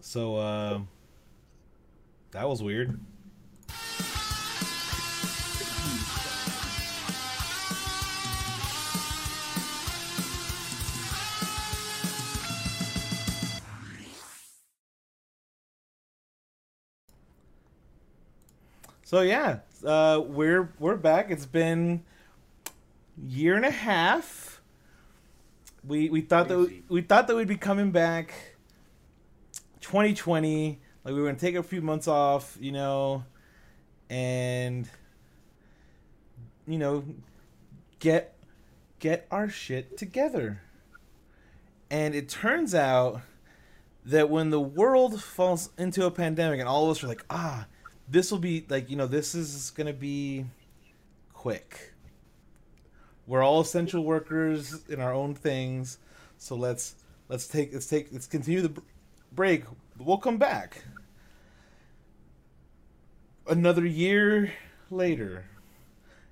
So uh, that was weird. So yeah, uh, we're we're back. It's been year and a half. We we thought that we, we thought that we'd be coming back 2020. Like we were gonna take a few months off, you know, and you know, get get our shit together. And it turns out that when the world falls into a pandemic and all of us are like, ah, this will be like, you know, this is gonna be quick. We're all essential workers in our own things, so let's let's take let's take let's continue the break. We'll come back. Another year later,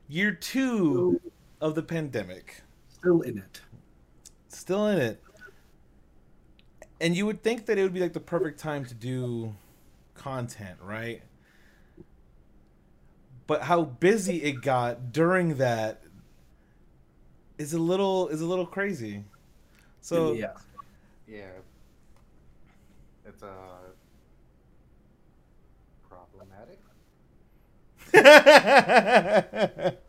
year two of the pandemic, Still in it. still in it. And you would think that it would be like the perfect time to do content, right? But how busy it got during that is a little is a little crazy. So yeah. Yeah. It's uh problematic.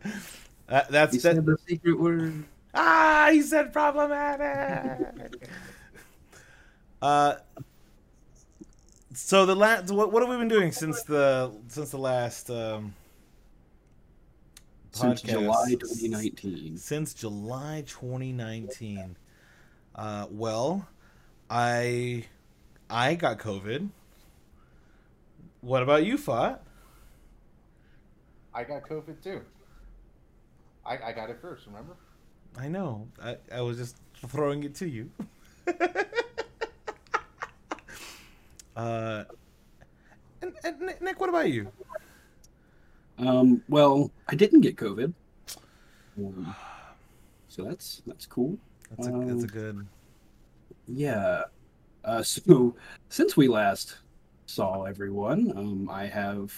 Uh, that's You that. said the secret word. Ah, he said problematic. uh, so the last, what, what have we been doing since the since the last um, Since? July 2019. Since July 2019. Uh, well, I I got COVID. What about you, Fought? I got COVID too. I, I got it first, remember? I know. I, I was just throwing it to you. uh, and, and Nick- Nick, what about you? Um, well, I didn't get COVID. Um, so that's that's cool. That's a that's a Um, good. Yeah. Uh, so since we last saw everyone, um, I have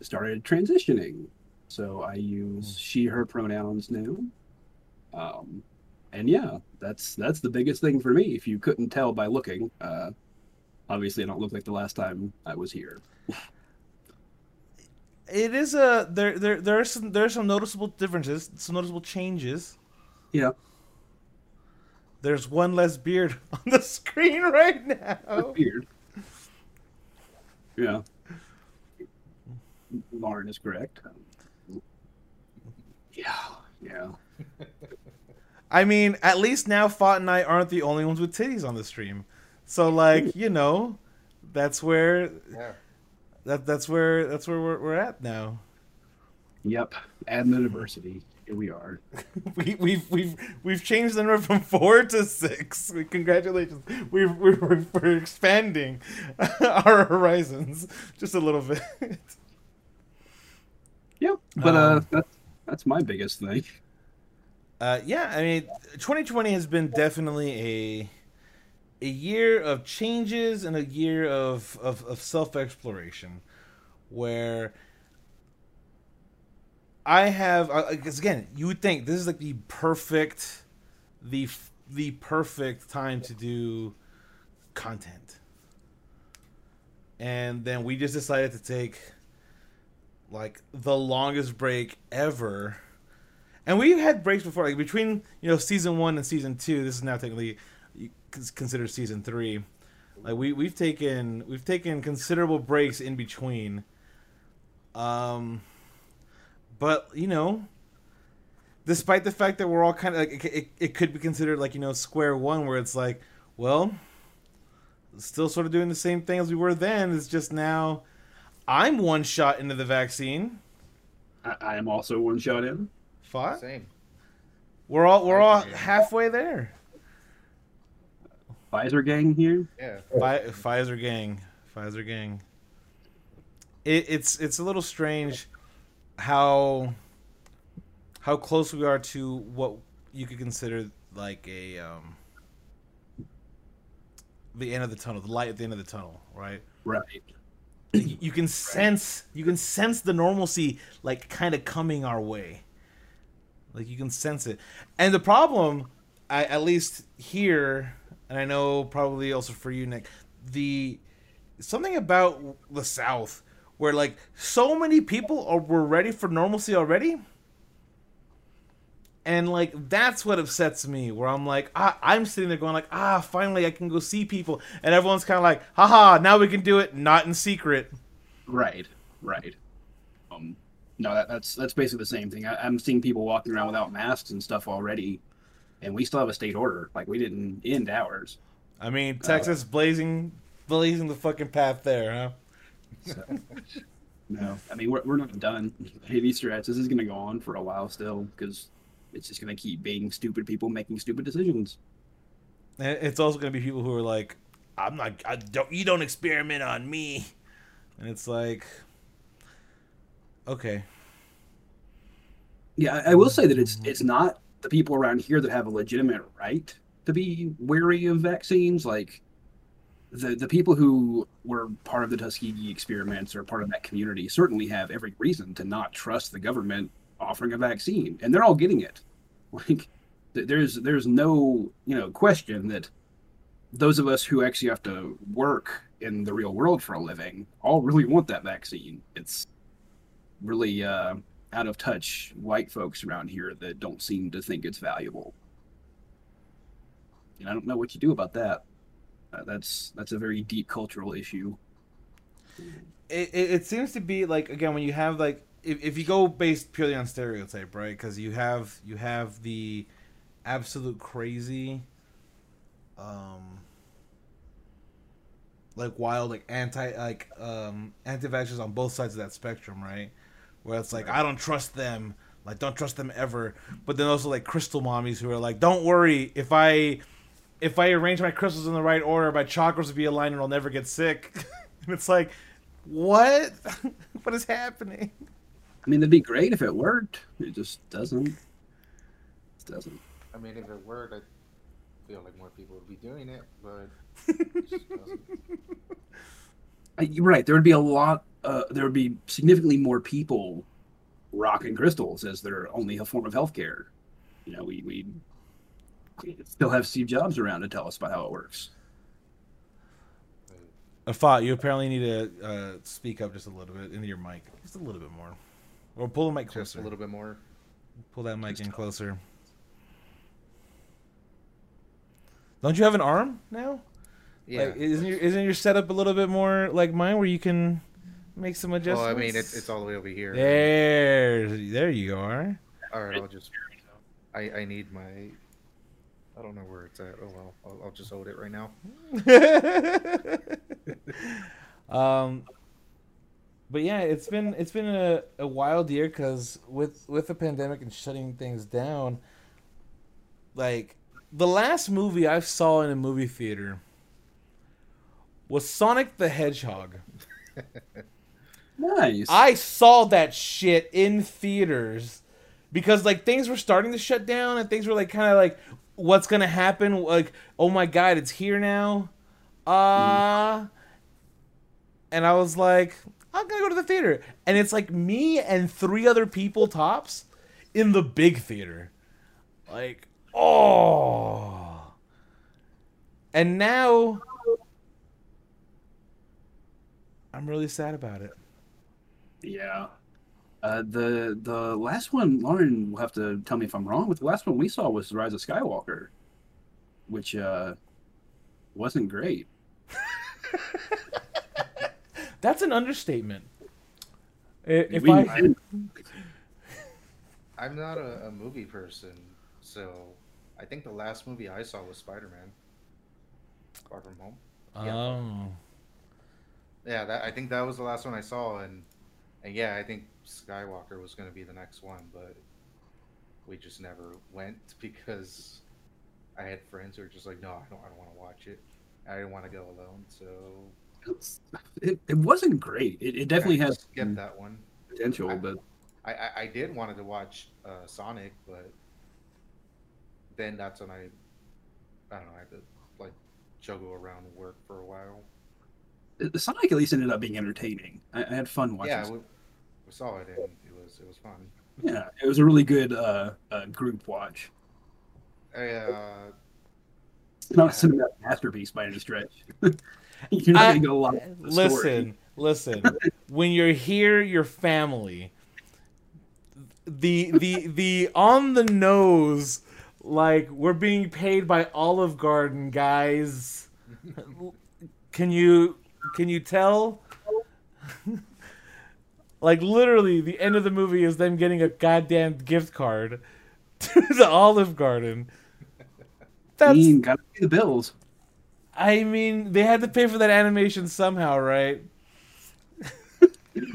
started transitioning. So I use she her pronouns now. Um, and yeah, that's that's the biggest thing for me. If you couldn't tell by looking, uh, obviously I don't look like the last time I was here. It is a there there there are some there are some noticeable differences, some noticeable changes. Yeah. There's one less beard on the screen right now. Weird. Yeah. Lauren is correct. Yeah, yeah. I mean, at least now Fought and I aren't the only ones with titties on the stream. So like, you know, that's where Yeah. that that's where that's where we're, we're at now. Yep. Admin diversity. Here we are. We, we've we've we've changed the number from four to six. Congratulations, we've we're, we're expanding our horizons just a little bit. Yep. But uh Um, that's that's my biggest thing. Uh, yeah, I mean, 2020 has been definitely a a year of changes and a year of of, of self exploration, where I have because again, you would think this is like the perfect, the the perfect time to do content, and then we just decided to take like the longest break ever and we've had breaks before, like between you know season one and season two. This is now technically considered season three. Like we we've taken we've taken considerable breaks in between. Um, but you know, despite the fact that we're all kind of like it, it, it could be considered like you know square one, where it's like, well, still sort of doing the same thing as we were then. It's just now, I'm one shot into the vaccine. I, I am also one shot in. Fought. Same. We're all we're all halfway there. Pfizer gang here. Yeah. Pfi- Pfizer gang, Pfizer gang. It, it's it's a little strange how how close we are to what you could consider like a um the end of the tunnel, the light at the end of the tunnel, right? Right. you can sense you can sense the normalcy like kind of coming our way like you can sense it and the problem I, at least here and i know probably also for you nick the something about the south where like so many people are were ready for normalcy already and like that's what upsets me where i'm like ah, i'm sitting there going like ah finally i can go see people and everyone's kind of like haha now we can do it not in secret Right. Right. Um. No, that, that's that's basically the same thing. I, I'm seeing people walking around without masks and stuff already, and we still have a state order. Like we didn't end ours. i mean texas blazing blazing the fucking path there huh So, no, I mean we're, we're not done. Hey, these threats. This is going to go on for a while still because it's just going to keep being stupid people making stupid decisions. And it's also going to be people who are like i'm not I don't you don't experiment on me and it's like okay Yeah, I, I will say that it's it's not the people around here that have a legitimate right to be wary of vaccines. Like the the people who were part of the Tuskegee experiments or part of that community certainly have every reason to not trust the government offering a vaccine, and they're all getting it. Like there's there's no you know question that those of us who actually have to work in the real world for a living all really want that vaccine. It's really uh, out of touch white folks around here that don't seem to think it's valuable. And I don't know what you do about that. Uh, that's that's a very deep cultural issue. it, it, it seems to be like again when you have like if, if you go based purely on stereotype right? Because you have you have the absolute crazy um like wild like anti like um anti-vaxxers on both sides of that spectrum right? Where it's like i don't trust them. Like don't trust them ever. But then also like crystal mommies who are like don't worry. If i if i arrange my crystals in the right order my chakras will be aligned and i'll never get sick and it's like what what is happening I mean, it'd be great if it worked. It just doesn't. It doesn't. I mean, if it worked, I feel like more people would be doing it, but it just doesn't. You're right. There would be a lot. Uh, there would be significantly more people rocking crystals as their only form of healthcare. You know, we we we still have Steve Jobs around to tell us about how it works. Afat, you apparently need to uh, speak up just a little bit into your mic, just a little bit more, or pull the mic closer. Just closer. a little bit more. Pull that mic Just in a- closer. Don't you have an arm now? Yeah. Like, isn't your isn't your setup a little bit more like mine, where you can make some adjustments? well, I mean, it's, it's all the way over here. there. There you are. All right, I'll just. I, I need my. I don't know where it's at. Oh well, I'll, I'll just hold it right now. um, but yeah, it's been it's been a, a wild year because with with the pandemic and shutting things down, like the last movie I saw in a movie theater was Sonic the Hedgehog. Nice. I saw that shit in theaters because like things were starting to shut down and things were like kind of like what's gonna happen like oh my god it's here now? Uh and i was like i'm gonna go to the theater. And it's like me and three other people tops in the big theater. Like oh. And now i'm really sad about it. Yeah. Uh, the the last one, Lauren will have to tell me if I'm wrong, but the last one we saw was Rise of Skywalker, which uh, wasn't great. That's an understatement. I- If We- I, I'm not a, a movie person, so I think the last movie I saw was Spider Man. Far from Home. Yeah. oh, Yeah, that I think that was the last one I saw, and and yeah, I think Skywalker was going to be the next one, but we just never went because I had friends who were just like, no, I don't, I don't want to watch it. I didn't want to go alone, so It, it wasn't great. It, it definitely has some that one. potential, I- but I, I, I did wanted to watch uh, Sonic, but then that's when I I don't know I had to like juggle around work for a while. The Sonic at least ended up being entertaining. I, I had fun watching. Yeah, it. We, we saw it and it was it was fun. yeah, it was a really good uh, uh, group watch. I, uh, Not a cinematic masterpiece by any stretch. You're not I- getting a lot. Of the story. listen, listen. when you're here, your family. The the the on the nose, like we're being paid by Olive Garden, guys. Can you can you tell? Like literally, the end of the movie is them getting a goddamn gift card to the Olive Garden. That's mean, gotta pay the bills. I mean, they had to pay for that animation somehow, right?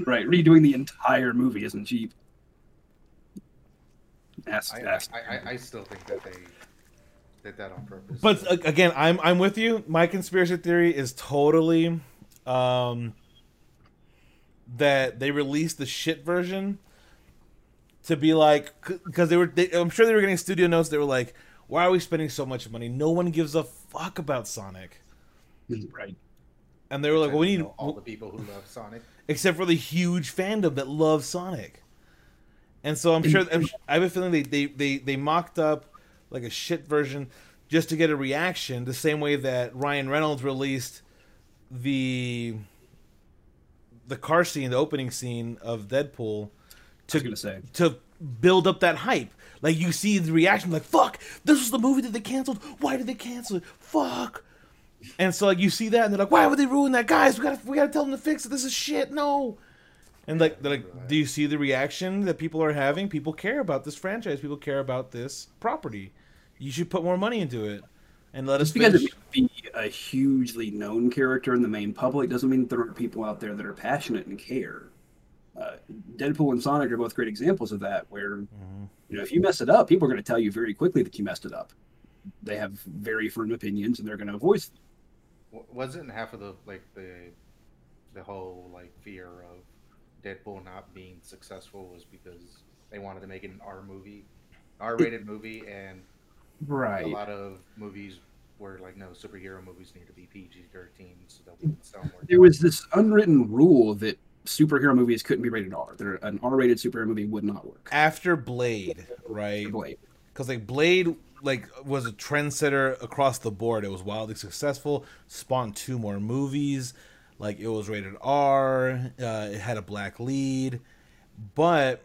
Right, redoing the entire movie isn't cheap. That's, I, that's I, I, I still think that they did that on purpose. But again, I'm I'm with you. My conspiracy theory is totally um, that they released the shit version to be like because they were. They, I'm sure they were getting studio notes. They were like, "Why are we spending so much money? No one gives a fuck about Sonic." right. And they were like, "Well, we need all the people who love Sonic. except for the huge fandom that loves Sonic." And so I'm sure I'm, I have a feeling they, they, they, they mocked up like a shit version just to get a reaction, the same way that Ryan Reynolds released the the car scene, the opening scene of Deadpool, I was gonna say. to build up that hype. Like you see the reaction, like "fuck, this was the movie that they canceled. Why did they cancel it? Fuck." And so like you see that, and they're like, "Why would they ruin that, guys? We gotta we gotta tell them to fix it. This is shit. No." And like like, "Do you see the reaction that people are having? People care about this franchise. People care about this property. You should put more money into it, and let us Just finish." A hugely known character in the main public doesn't mean that there aren't people out there that are passionate and care. Uh, Deadpool and Sonic are both great examples of that. Where Mm-hmm. you know, if you mess it up, people are going to tell you very quickly that you messed it up. They have very firm opinions, and they're going to voice them. Wasn't half of the like the the whole like fear of Deadpool not being successful was because they wanted to make it an R movie, R-rated movie, and right. a lot of movies were like, no, superhero movies need to be PG-13 so that we can sell more. There was this unwritten rule that superhero movies couldn't be rated R. There, an R-rated superhero movie would not work. After Blade, right? Blade. because like Blade like was a trendsetter across the board. It was wildly successful, spawned two more movies. Like it was rated R. Uh, it had a black lead, but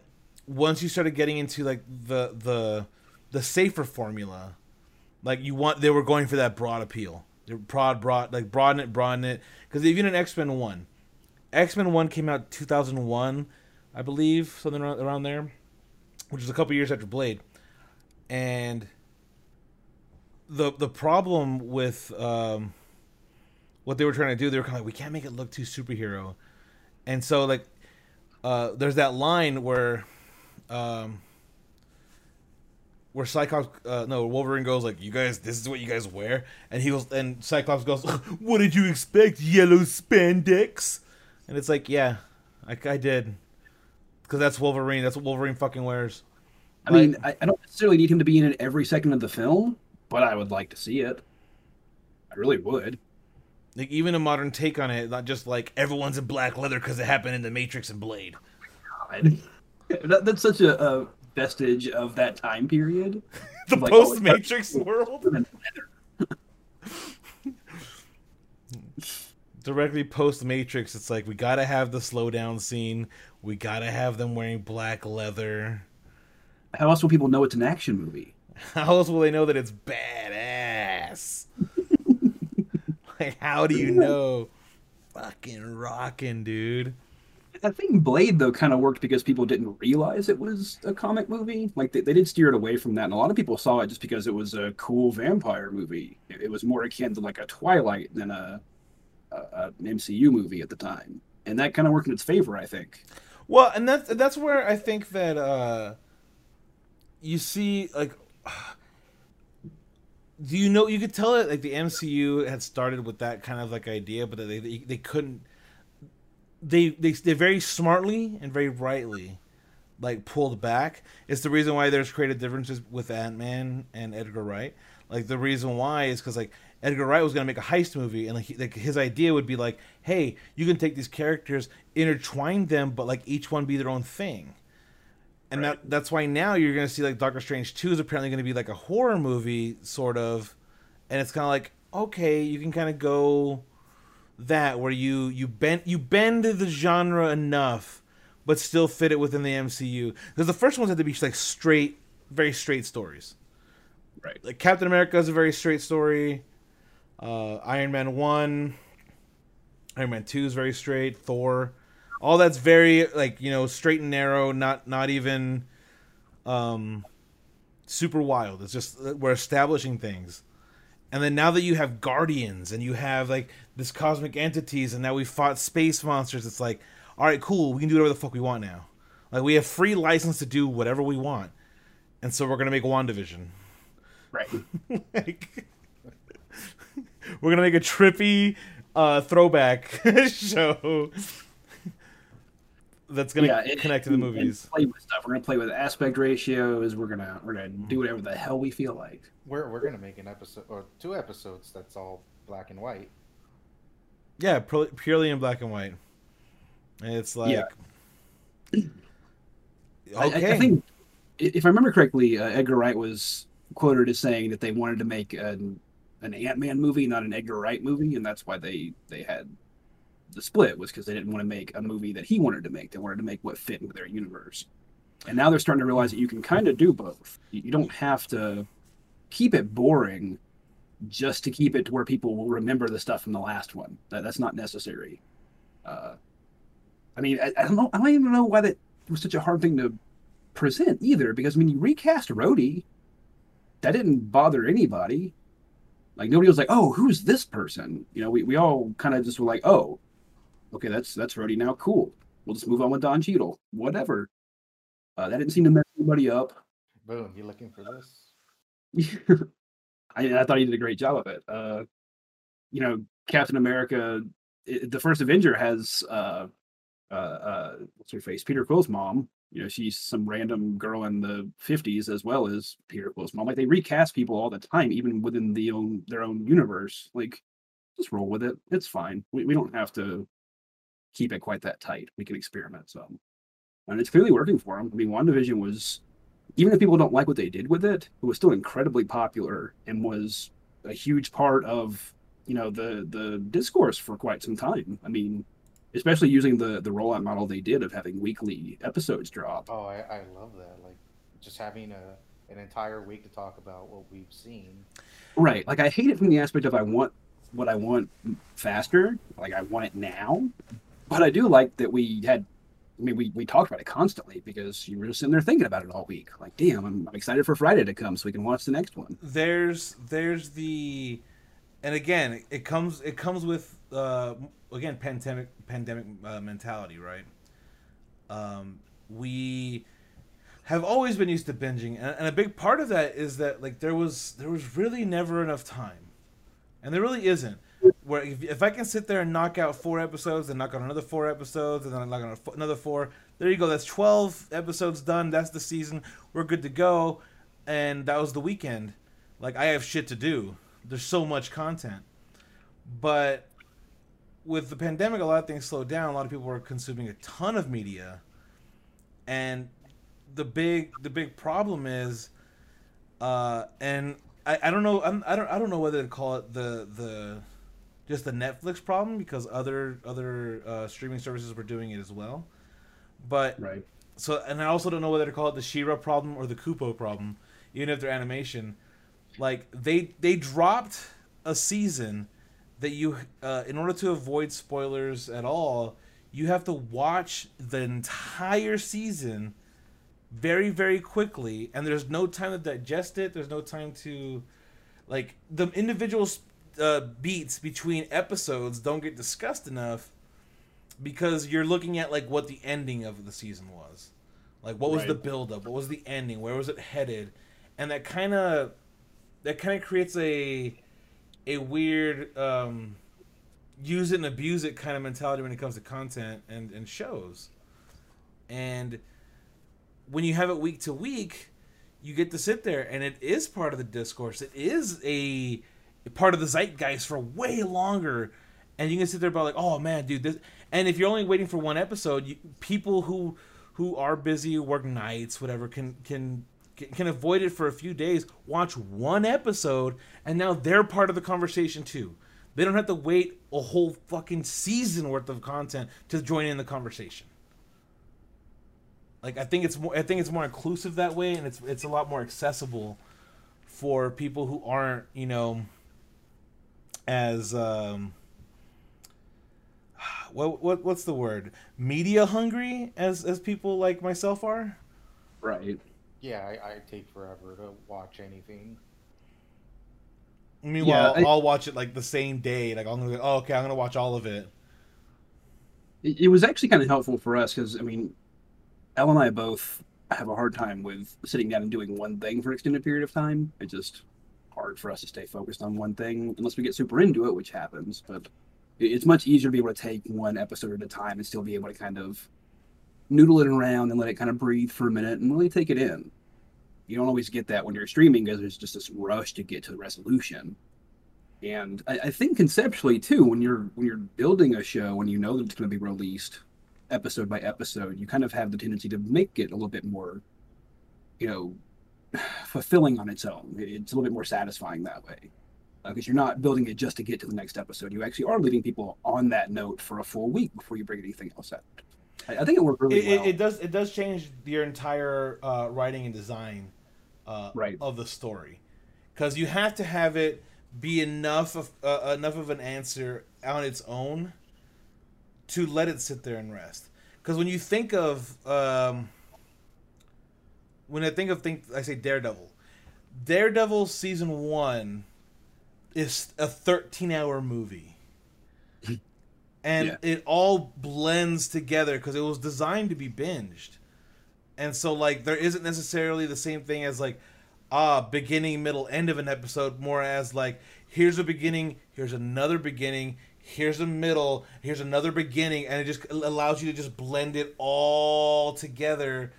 once you started getting into like the the the safer formula, like you want they were going for that broad appeal. Broad, broad, like broaden it, broaden it. Because even in X Men One, X Men One came out two thousand one, I believe, something around, around there, which is a couple years after Blade and the the problem with um, what they were trying to do, they were kind of like, we can't make it look too superhero, and so like uh, there's that line where um, where Cyclops uh, no Wolverine goes like, you guys, this is what you guys wear, and he goes and Cyclops goes, what did you expect, yellow spandex, and it's like, yeah, I, I did, because that's Wolverine, that's what Wolverine fucking wears. I mean, I, I don't necessarily need him to be in it every second of the film, but I would like to see it. I really would. Like even a modern take on it, not just like everyone's in black leather because it happened in the Matrix and Blade. God. That, that's such a, a vestige of that time period. The Like, oh, post Matrix world. Directly post Matrix, it's like we gotta have the slowdown scene. We gotta have them wearing black leather. How else will people know it's an action movie? How else will they know that it's badass? like, how do you know? Fucking rocking, dude. I think Blade though kind of worked because people didn't realize it was a comic movie. Like they, they did steer it away from that, and a lot of people saw it just because it was a cool vampire movie. It, it was more akin to like a Twilight than a, a, a MCU movie at the time, and that kind of worked in its favor, I think. Well, and that's that's where I think that uh you see like do you know you could tell it like the MCU had started with that kind of like idea but they they, they couldn't they, they they very smartly and very rightly like pulled back. It's the reason why there's creative differences with Ant-Man and Edgar Wright. Like the reason why is because like Edgar Wright was gonna make a heist movie, and like, he, like his idea would be like, hey, you can take these characters, intertwine them, but like each one be their own thing. And Right. that that's why now you're gonna see like Doctor Strange Two is apparently gonna be like a horror movie sort of, and it's kind of like okay, you can kind of go that where you you bend you bend the genre enough, but still fit it within the MCU. Because the first ones had to be like straight, very straight stories. Right. Like Captain America is a very straight story. Uh, Iron Man one, Iron Man two is very straight. Thor, all that's very like you know straight and narrow. Not not even um, super wild. It's just uh, we're establishing things. And then now that you have guardians and you have like this cosmic entities, and now we fought space monsters, it's like, all right, cool, we can do whatever the fuck we want now. Like we have free license to do whatever we want, and so we're gonna make WandaVision. Right. like, we're gonna make a trippy uh, throwback show that's gonna Yeah, it- connect to the movies. Play with stuff. We're gonna play with aspect ratios. We're gonna we're gonna do whatever the hell we feel like. We're we're gonna make an episode or two episodes that's all black and white. Yeah, purely, purely in black and white. And it's like, Yeah. I- okay, I, I think, if I remember correctly, uh, Edgar Wright was quoted as saying that they wanted to make an an Ant Man movie, not an Edgar Wright movie, and that's why they they had the split was because they didn't want to make a movie that he wanted to make. They wanted to make what fit into their universe. And now they're starting to realize that you can kind of do both. You don't have to keep it boring just to keep it to where people will remember the stuff from the last one. That, that's not necessary. Uh, I mean, I, I don't know. I don't even know why that was such a hard thing to present either. Because mean, you recast Rhodey, that didn't bother anybody. Like nobody was like, "Oh, who's this person?" You know, we, we all kind of just were like, "Oh, okay, that's that's Rhodey now. Cool. We'll just move on with Don Cheadle. Whatever." Uh, that didn't seem to mess anybody up. Boom, you looking for this? I, I thought he did a great job of it. Uh, you know, Captain America, i the first Avenger has uh, uh, uh, what's her face? Peter Quill's mom. You know, she's some random girl in the '50s as well as Peter Quill's mom. Like they recast people all the time, even within the own their own universe. Like, just roll with it. It's fine. We we don't have to keep it quite that tight. We can experiment some, and it's clearly working for them. I mean, WandaVision was even if people don't like what they did with it, it was still incredibly popular and was a huge part of you know the the discourse for quite some time. I mean, especially using the the rollout model they did of having weekly episodes drop. Oh, I, I love that. Like just having a an entire week to talk about what we've seen. Right. Like I hate it from the aspect of I want what I want faster. Like I want it now. But I do like that we had I mean we, we talked about it constantly because you were just sitting there thinking about it all week. Like, damn, I'm, I'm excited for Friday to come so we can watch the next one. there's there's the and again it comes it comes with uh again pandemic pandemic uh, mentality right um we have always been used to binging and, and a big part of that is that like there was there was really never enough time and there really isn't where if, if i can sit there and knock out four episodes and knock out another four episodes and then knock out another four there you go that's 12 episodes done that's the season we're good to go and that was the weekend. Like i have shit to do. There's so much content. But with the pandemic a lot of things slowed down a lot of people were consuming a ton of media and the big the big problem is uh and i, I don't know I'm, i don't i don't know whether to call it the the just the netflix problem because other other uh, streaming services were doing it as well but Right. so and I also don't know whether to call it the She-Ra problem or the Kipo problem, even if they're animation. Like they they dropped a season that you uh, in order to avoid spoilers at all, you have to watch the entire season very very quickly and there's no time to digest it there's no time to like the individual uh, beats between episodes don't get discussed enough because you're looking at like what the ending of the season was. Like what was Right. the build up what was the ending? Where was it headed? And that kind of that kind of creates a a weird um use it and abuse it kind of mentality when it comes to content and and shows. And when you have it week to week you get to sit there and it is part of the discourse. It is a part of the zeitgeist for way longer, and you can sit there about like, oh man, dude, this. And if you're only waiting for one episode, you, people who who are busy, work nights, whatever, can can can avoid it for a few days, watch one episode, and now they're part of the conversation too. They don't have to wait a whole fucking season worth of content to join in the conversation. Like I think it's more I think it's more inclusive that way and it's it's a lot more accessible for people who aren't, you know, as um what what what's the word? Media hungry as as people like myself are? Right. Yeah, I, I take forever to watch anything. Meanwhile, yeah, I, will watch it like the same day. Like I'm gonna, oh, okay, I'm gonna watch all of it. It, it was actually kind of helpful for us because I mean, Elle and I both have a hard time with sitting down and doing one thing for an extended period of time. It's just hard for us to stay focused on one thing unless we get super into it, which happens. But it's much easier to be able to take one episode at a time and still be able to kind of noodle it around and let it kind of breathe for a minute and really take it in. You don't always get that when you're streaming because there's just this rush to get to the resolution. And I, I think conceptually too, when you're when you're building a show and you know that it's going to be released episode by episode, you kind of have the tendency to make it a little bit more, you know, fulfilling on its own. It's a little bit more satisfying that way because uh, you're not building it just to get to the next episode. You actually are leaving people on that note for a full week before you bring anything else out. I, I think it worked really it, well. It, does. It does change your entire uh, writing and design uh, right. of the story because you have to have it be enough of uh, enough of an answer on its own to let it sit there and rest. Because when you think of um, when I think of think I say Daredevil, Daredevil season one is a 13 hour movie. And yeah. it all blends together because it was designed to be binged. And so like there isn't necessarily the same thing as like ah beginning middle end of an episode more as like here's a beginning here's another beginning here's a middle here's another beginning and it just allows you to just blend it all together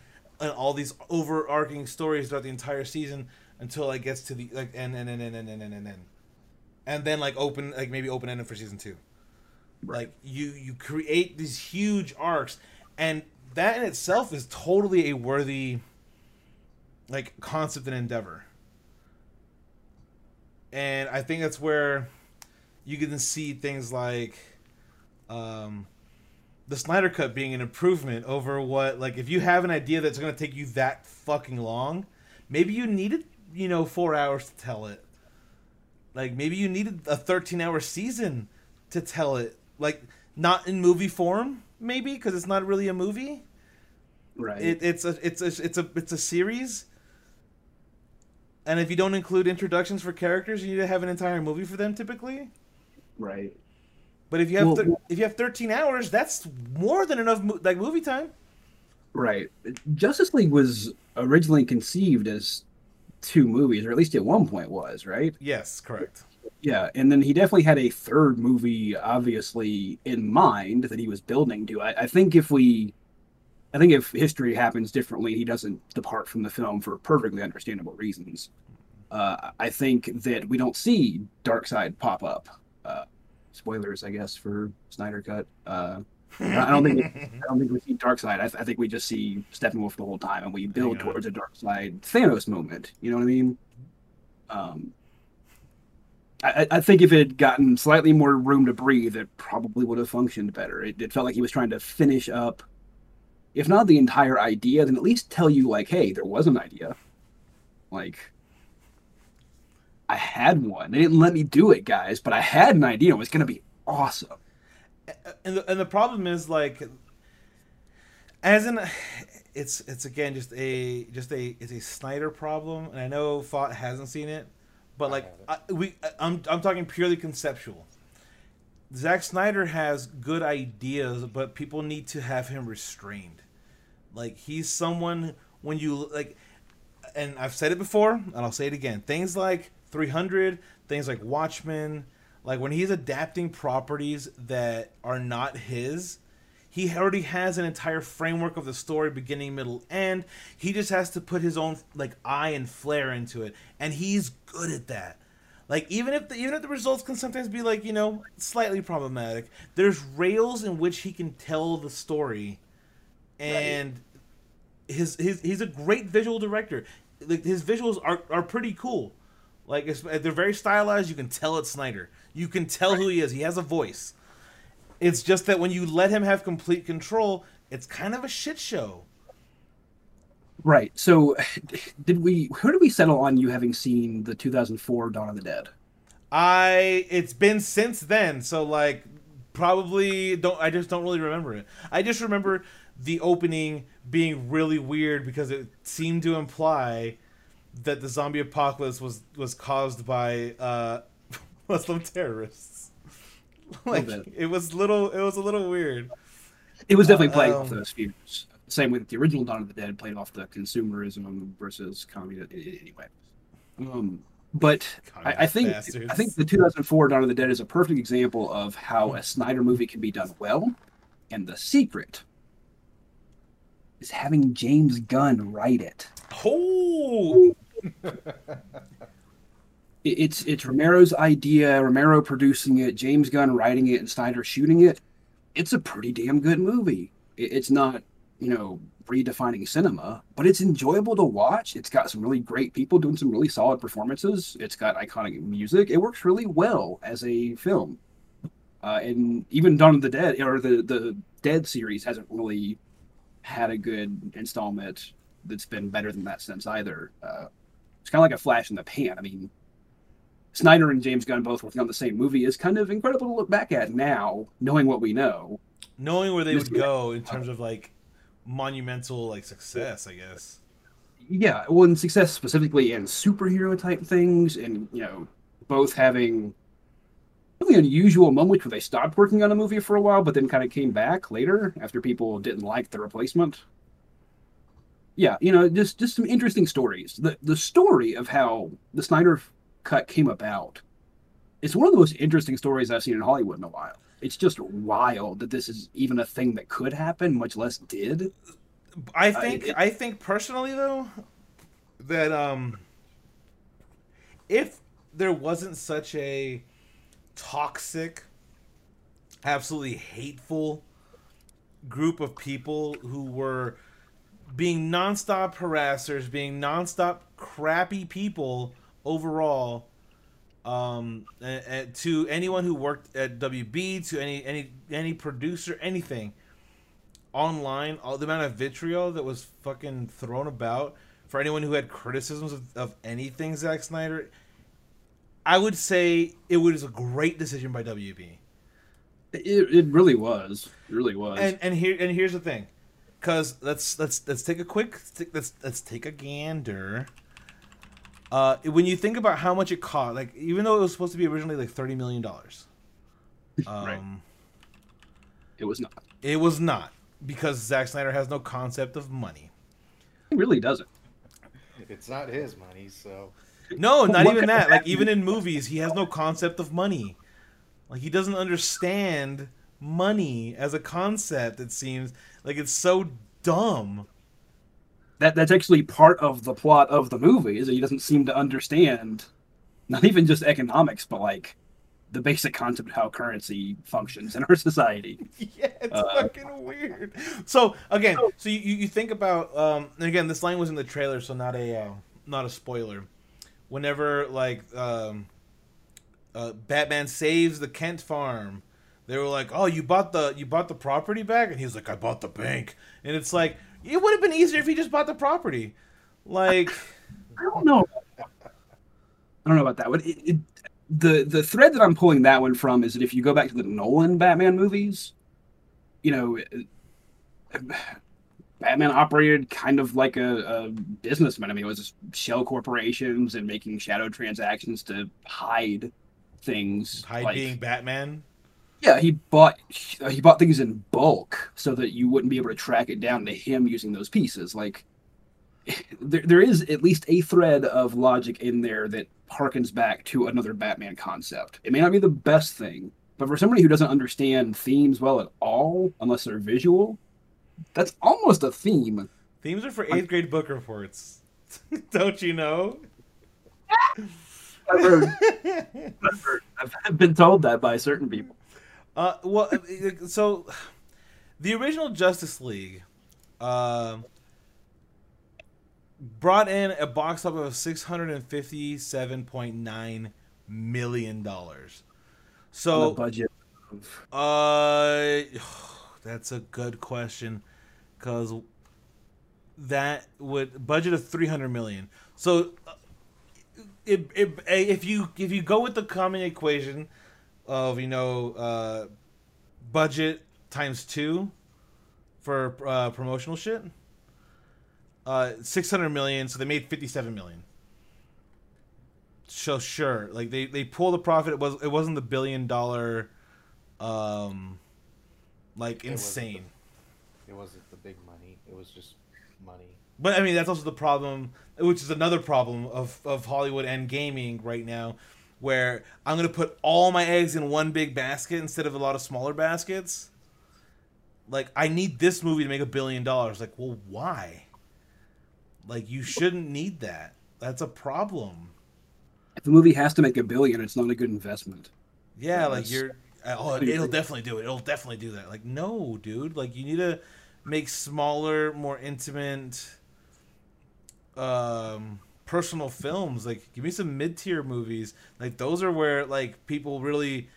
and all these overarching stories throughout the entire season until it gets to the like and and and and and and and and, and then like open like maybe open ended for season two Right. Like you you create these huge arcs, and that in itself is totally a worthy like concept and endeavor. And I think that's where you can see things like um, the Snyder Cut being an improvement over what like if you have an idea that's going to take you that fucking long, maybe you needed you know four hours to tell it. Like maybe you needed a thirteen hour season to tell it like not in movie form, maybe because it's not really a movie. Right. It, it's a it's a it's a it's a series. And if you don't include introductions for characters, you need to have an entire movie for them typically. Right. But if you have well, th- if you have 13 hours, that's more than enough mo- like movie time. Right. Justice League was originally conceived as two movies, or at least at one point was, right? Yes, correct. Yeah, and then he definitely had a third movie, obviously in mind that he was building to. I, I think if we, I think if history happens differently, he doesn't depart from the film for perfectly understandable reasons. Uh, I think that we don't see Darkseid pop up. Uh, spoilers, I guess, for Snyder Cut. Uh, I don't think I don't think we see Darkseid. I, th- I think we just see Steppenwolf the whole time, and we build towards a Darkseid Thanos moment. You know what I mean? Um, I, I, think if it had gotten slightly more room to breathe, it probably would have functioned better. It, it, felt like he was trying to finish up, if not the entire idea, then at least tell you, like, hey, there was an idea. Like, I had one. They didn't let me do it, guys, but I had an idea. It was going to be awesome. And the, and the problem is, like, as in, it's it's again just a just a it's a Snyder problem, and I know Thought hasn't seen it but like I, we, I'm I'm talking purely conceptual. Zack Snyder has good ideas, but people need to have him restrained. Like he's someone when you like, and I've said it before, and I'll say it again. Things like 300, things like Watchmen, like when he's adapting properties that are not his, He already has an entire framework of the story, beginning, middle, end. He just has to put his own like eye and flair into it, and he's good at that. Like even if the, even if the results can sometimes be like you know slightly problematic, there's rails in which he can tell the story, and right. his his he's a great visual director. Like his visuals are are pretty cool. Like they're very stylized. You can tell it's Snyder. You can tell right. who he is. He has a voice. It's just that when you let him have complete control, it's kind of a shit show. Right. So, did we? Who did we settle on? You having seen the 2004 Dawn of the Dead? I. It's been since then. So like, probably don't. I just don't really remember it. I just remember the opening being really weird because it seemed to imply that the zombie apocalypse was was caused by uh, Muslim terrorists. like it was little. It was a little weird. It was definitely playing um, off those fears. Same with the original Dawn of the Dead played off the consumerism versus communism. Anyway, um, but I, I, think bastards. I think the 2004 Dawn of the Dead is a perfect example of how a Snyder movie can be done well, and the secret is having James Gunn write it. Oh. it's it's Romero's idea, Romero producing it, James Gunn writing it, and Snyder shooting it. It's a pretty damn good movie. It's not, you know, redefining cinema, but it's enjoyable to watch. It's got some really great people doing some really solid performances. It's got iconic music. It works really well as a film. Uh, and even Dawn of the Dead or the the Dead series hasn't really had a good installment that's been better than that since either. Uh, it's kind of like a flash in the pan. I mean, Snyder and James Gunn both working on the same movie is kind of incredible to look back at now, knowing what we know. Knowing where they would go in terms of like monumental like success, I guess. Yeah, well, in success specifically in superhero type things, and you know, both having really unusual moment where they stopped working on a movie for a while, but then kind of came back later after people didn't like the replacement. Yeah, you know, just just some interesting stories. The the story of how the Snyder cut came about. It's one of the most interesting stories I've seen in Hollywood in a while. It's just wild that this is even a thing that could happen, much less did. I think uh, it, I think personally though that um if there wasn't such a toxic absolutely hateful group of people who were being nonstop harassers, being nonstop crappy people overall um and, and to anyone who worked at WB to any any any producer anything online all the amount of vitriol that was fucking thrown about for anyone who had criticisms of, of anything Zack Snyder I would say it was a great decision by WB it, it really was it really was and and here and here's the thing because let's let's let's take a quick let's let's take a gander uh, when you think about how much it cost, like even though it was supposed to be originally like thirty million dollars, um, right. it was not. It was not because Zack Snyder has no concept of money. He really doesn't. It's not his money, so. No, not even that. Like even in movies, he has no concept of money. Like he doesn't understand money as a concept. It seems like it's so dumb that that's actually part of the plot of the movie is that he doesn't seem to understand not even just economics but like the basic concept of how currency functions in our society yeah it's uh, fucking weird so again so you, you think about um and again this line was in the trailer so not a uh, not a spoiler whenever like um uh, batman saves the kent farm they were like oh you bought the you bought the property back and he's like i bought the bank and it's like it would have been easier if he just bought the property. Like, I don't know. I don't know about that. But it, it, the the thread that I'm pulling that one from is that if you go back to the Nolan Batman movies, you know, Batman operated kind of like a, a businessman. I mean, it was just shell corporations and making shadow transactions to hide things. Hide like, being Batman. Yeah, he bought he bought things in bulk so that you wouldn't be able to track it down to him using those pieces. Like there, there is at least a thread of logic in there that harkens back to another Batman concept. It may not be the best thing, But for somebody who doesn't understand themes well at all, unless they're visual, that's almost a theme. Themes are for eighth grade book reports. Don't you know? I've, heard, I've, heard, I've been told that by certain people. Uh, well, uh, so the original Justice League uh, brought in a box office of six hundred and fifty-seven point nine million dollars. So budget. Uh, that's a good question, because that would budget of three hundred million. So, uh, it, it, if you if you go with the common equation of you know uh, budget times two for uh, promotional shit, uh, six hundred million. So they made fifty seven million. So sure, like they they pulled the profit. It was it wasn't the billion dollar, um, like It wasn't insane. It wasn't the big money. It was just money. But I mean, that's also the problem, which is another problem of, of Hollywood and gaming right now, where I'm gonna put all my eggs in one big basket instead of a lot of smaller baskets. Like, I need this movie to make a billion dollars. Like, well, why? Like, you shouldn't need that. That's a problem. If a movie has to make a billion, it's not a good investment. Yeah, like you're. Uh, oh, it'll definitely do it. It'll definitely do that. Like, no, dude. Like, you need to make smaller, more intimate, um, personal films. Like, give me some mid-tier movies. Like, those are where like people really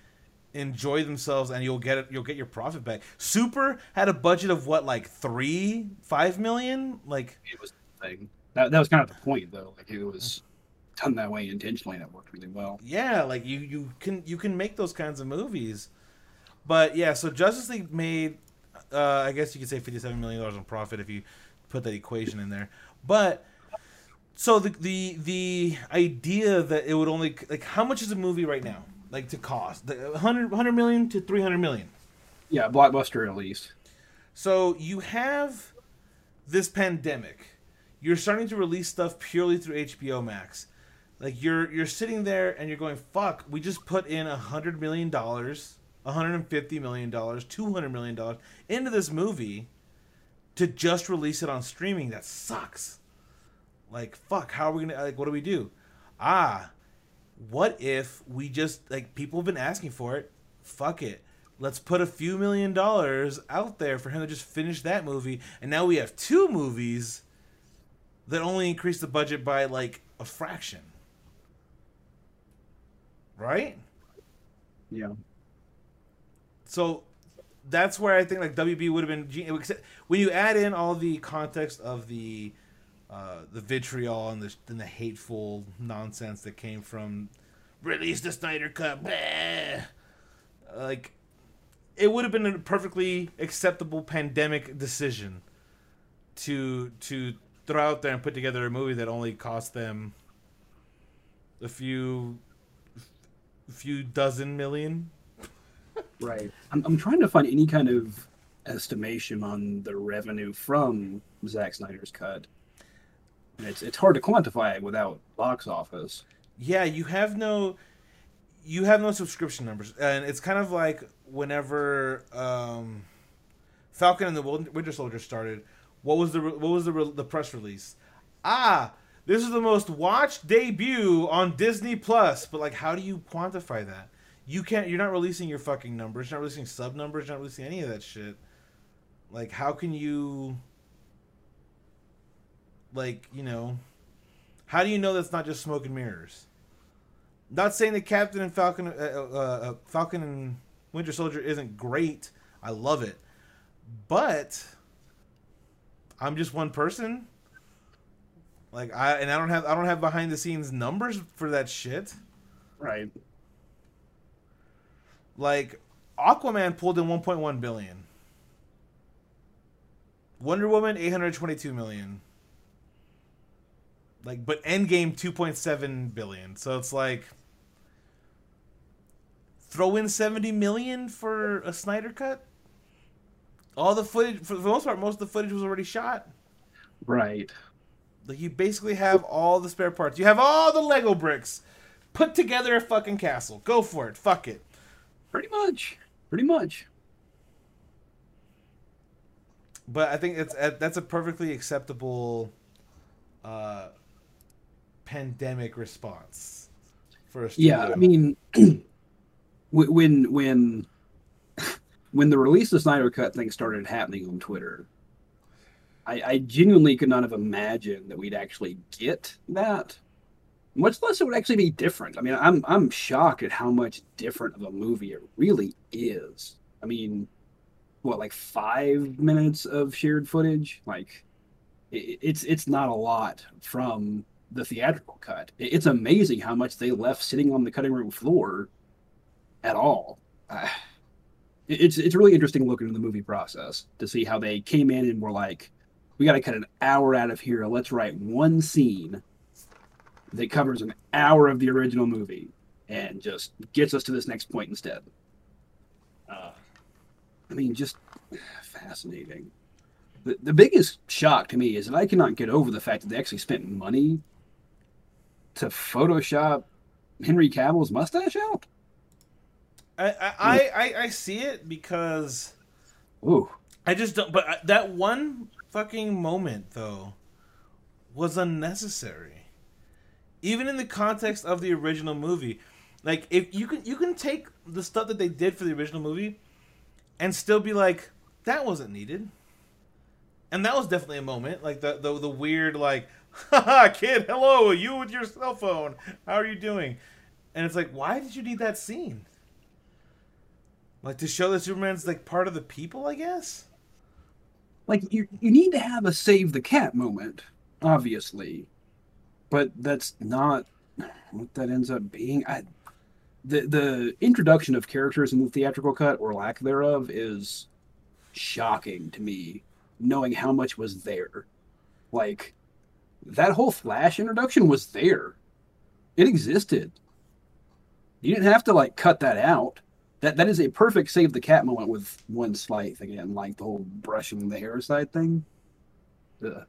enjoy themselves, and you'll get it. You'll get your profit back. Super had a budget of what, like three, five million. Like, It was thing. That, that was kind of the point, though. Like it was done that way intentionally, and it worked really well. yeah like you you can you can make those kinds of movies but yeah so justice league made uh i guess you could say 57 million dollars in profit if you put that equation in there but so the the the idea that it would only like how much is a movie right now like to cost the 100 100 million to 300 million Yeah, blockbuster at least. so you have this pandemic. You're starting to release stuff purely through HBO Max. Like you're you're sitting there and you're going, "Fuck, we just put in a hundred million dollars, a hundred and fifty million dollars, two hundred million dollars into this movie to just release it on streaming. That sucks. Like fuck, how are we gonna like? What do we do? Ah, what if we just like people have been asking for it? Fuck it. Let's put a few million dollars out there for him to just finish that movie, and now we have two movies that only increase the budget by like a fraction. Right? Yeah. So that's where I think like WB would have been when you add in all the context of the uh, the vitriol and the and the hateful nonsense that came from release the Snyder Cut, bleh. like it would have been a perfectly acceptable pandemic decision to to throw out there and put together a movie that only cost them a few a few dozen million Right. I'm, I'm trying to find any kind of estimation on the revenue from Zack Snyder's cut. It's it's hard to quantify it without box office. yeah you have no you have no subscription numbers. And it's kind of like whenever um falcon and the winter soldier started what was the what was the the press release? Ah this is the most watched debut on disney plus. But like how do you quantify that? You can't you're not releasing your fucking numbers you're not releasing sub numbers you're not releasing any of that shit. Like how can you like you know how do you know that's not just smoke and mirrors not saying that Captain and Falcon, uh, uh, uh, Falcon and Winter Soldier isn't great. I love it, but I'm just one person. Like I and I don't have I don't have behind the scenes numbers for that shit. Right. Like Aquaman pulled in 1.1 billion. Wonder Woman 822 million. Like but Endgame 2.7 billion. So it's like throw in 70 million for a Snyder cut? All the footage for the most part most of the footage was already shot. Right. Like you basically have all the spare parts. You have all the Lego bricks. Put together a fucking castle. Go for it. Fuck it. Pretty much. Pretty much. But I think it's that's a perfectly acceptable uh, pandemic response studio. Yeah, I mean, when when when the release of Snyder Cut thing started happening on Twitter, I, I genuinely could not have imagined that we'd actually get that. Much less it would actually be different. I mean, I'm I'm shocked at how much different of a movie it really is. I mean, what like five minutes of shared footage? Like, it, it's it's not a lot from the theatrical cut. It's amazing how much they left sitting on the cutting room floor at all. Uh, it's it's really interesting looking in the movie process to see how they came in and were like, we got to cut an hour out of here. Let's write one scene that covers an hour of the original movie and just gets us to this next point instead. Uh, I mean, just fascinating. The, the biggest shock to me is that I cannot get over the fact that they actually spent money to Photoshop Henry Cavill's mustache out. I I, I, I see it because Ooh, I just don't. But that one fucking moment though was unnecessary. Even in the context of the original movie, like if you can you can take the stuff that they did for the original movie and still be like that wasn't needed. And that was definitely a moment, like the the, the weird like, haha, kid, hello, you with your cell phone, how are you doing? And it's like, why did you need that scene? Like to show that Superman's like part of the people, I guess. like you you need to have a save the cat moment, obviously, but that's not what that ends up being. I, the the introduction of characters in the theatrical cut or lack thereof is shocking to me, knowing how much was there. Like that whole Flash introduction was there. It existed. You didn't have to like cut that out. That that is a perfect save the cat moment with one slight again, like the whole brushing the hair aside thing. Ugh.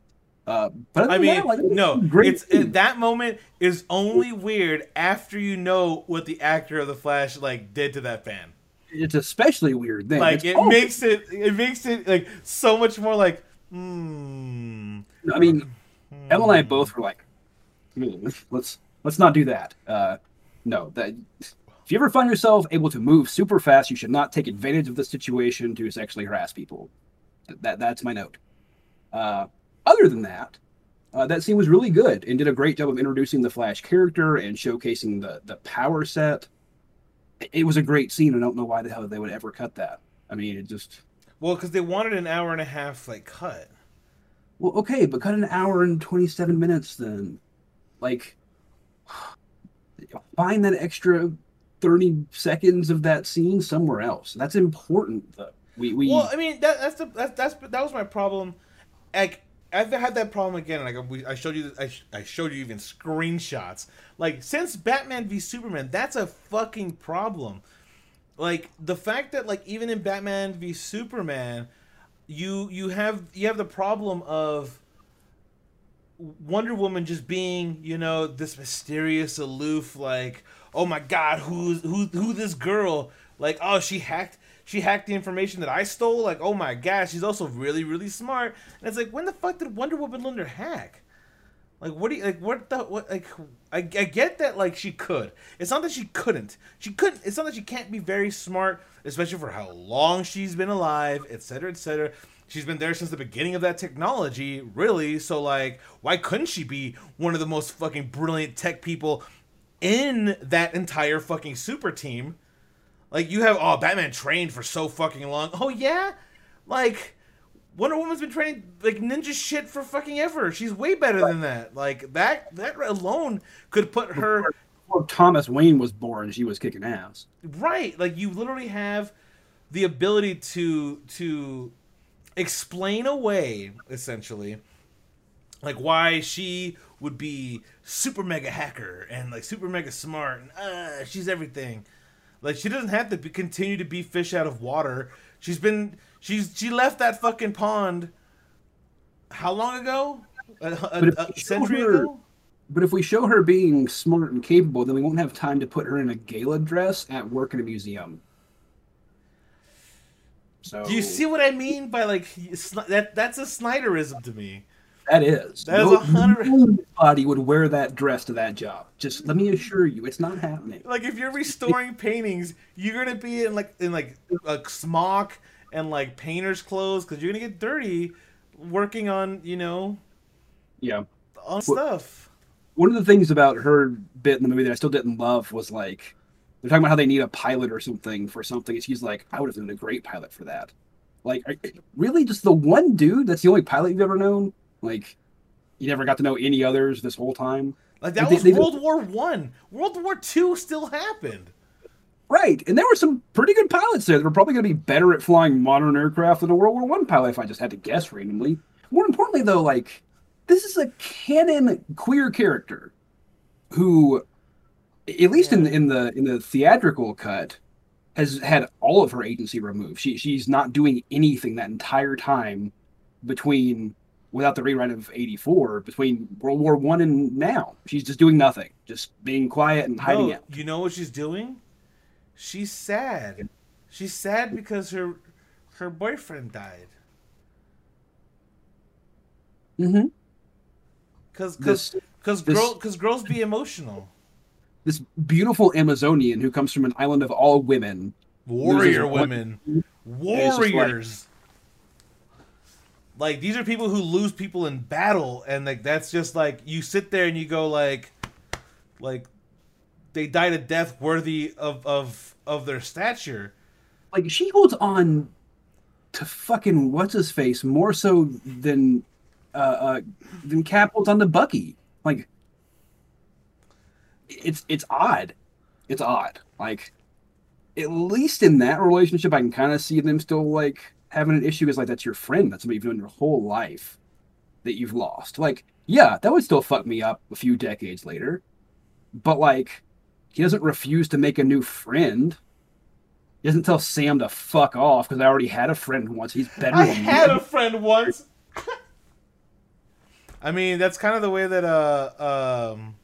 Uh, but I mean, that, like, no, great it's it, that moment is only weird after you know what the actor of the Flash like did to that fan. it's especially weird then. Like It's it all- makes it it makes it like so much more like hmm. I mean, Em and I both were like, "Hmm, let's let's not do that. Uh, no, that if you ever find yourself able to move super fast, you should not take advantage of the situation to sexually harass people. That that's my note. Uh, other than that, uh, that scene was really good and did a great job of introducing the Flash character and showcasing the the power set. It was a great scene. I don't know why the hell they would ever cut that. I mean, it just Well, because they wanted an hour and a half like cut. Well, okay, but cut an hour and 27 minutes then. Like, find that extra 30 seconds of that scene somewhere else. That's important, though. We, we, Well, I mean that that's the that's, that's that was my problem. Like I've had that problem again. Like I showed you, I, I showed you even screenshots. Like since Batman v Superman, that's a fucking problem. Like the fact that like even in Batman v Superman, you you have you have the problem of Wonder Woman just being, you know, this mysterious, aloof, like, oh my god, who's who who this girl? Like, oh, she hacked she hacked the information that I stole. Like, oh my gosh, she's also really really smart. And it's like, when the fuck did Wonder Woman learn to hack? Like, what do you like? What the what? Like, I, I get that like she could. It's not that she couldn't. She couldn't. It's not that she can't be very smart, especially for how long she's been alive, etc., etc. She's been there since the beginning of that technology, really. So like, why couldn't she be one of the most fucking brilliant tech people in that entire fucking super team? Like, you have oh, Batman trained for so fucking long. Oh yeah, like Wonder Woman's been training like ninja shit for fucking ever. She's way better than that. Like that that alone could put her before Thomas Wayne was born, she was kicking ass. right. Like you literally have the ability to to explain away essentially like why she would be super mega hacker and like super mega smart and uh she's everything. Like she doesn't have to be, continue to be fish out of water. She's been she's she left that fucking pond how long ago? A, a- a century her- ago? But if we show her being smart and capable, then we won't have time to put her in a gala dress at work in a museum. So Do you see what I mean by like that? That's a Snyderism to me. that is That is a hundred- Nobody would wear that dress to that job. Just let me assure you, it's not happening. Like if you're restoring paintings, you're gonna be in like in like a smock and like painter's clothes because you're gonna get dirty working on you know Yeah. on stuff. One of the things about her bit in the movie that I still didn't love was like they're talking about how they need a pilot or something for something. And she's like, I would have been a great pilot for that. Like, are, really, just the one dude? That's the only pilot you've ever known? Like, you never got to know any others this whole time? Like that They- was they- World War One. World War Two still happened. Right, and there were some pretty good pilots there that were probably going to be better at flying modern aircraft than a World War One pilot if I just had to guess randomly. More importantly, though, like this is a canon queer character who, at least in in the in the theatrical cut, has had all of her agency removed. She she's not doing anything that entire time between without the rewrite of 84 between world war one and now she's just doing nothing just being quiet and hiding No, out you know what she's doing? She's sad. She's sad because her her boyfriend died. mm-hmm. Cause This- cause cause this- girl cause girls be emotional. this beautiful Amazonian who comes from an island of all women. Warrior one- women. like- Warriors. Like these are people who lose people in battle and like that's just like you sit there and you go like like they died a death worthy of of of their stature. Like she holds on to fucking what's his face more so than uh, uh than Cap holds on to Bucky. Like it's it's odd. It's odd. Like at least in that relationship, I can kind of see them still like having an issue. Is like that's your friend. That's somebody you've known your whole life that you've lost. Like yeah, that would still fuck me up a few decades later. But like he doesn't refuse to make a new friend. He doesn't tell Sam to fuck off because I already had a friend once. He's better I than had you. a friend once. I mean, that's kind of the way that uh um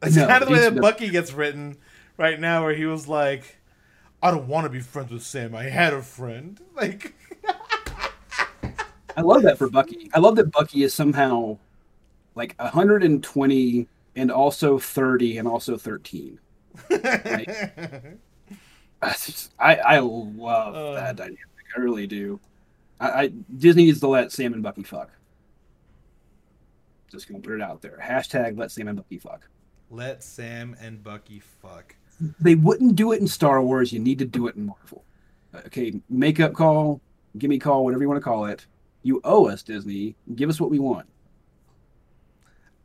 that's No, kind of the way that no- Bucky gets written right now where he was like I don't want to be friends with Sam. I had a friend. Like I love that for Bucky. I love that Bucky is somehow like 120 and also 30 and also 13. I I love Uh. that dynamic. I really do. I, I Disney needs to let Sam and Bucky fuck. Just gonna put it out there. Hashtag let Sam and Bucky fuck. Let Sam and Bucky fuck. They wouldn't do it in Star Wars. You need to do it in Marvel. Okay, makeup call, gimme call, whatever you want to call it. You owe us Disney. Give us what we want.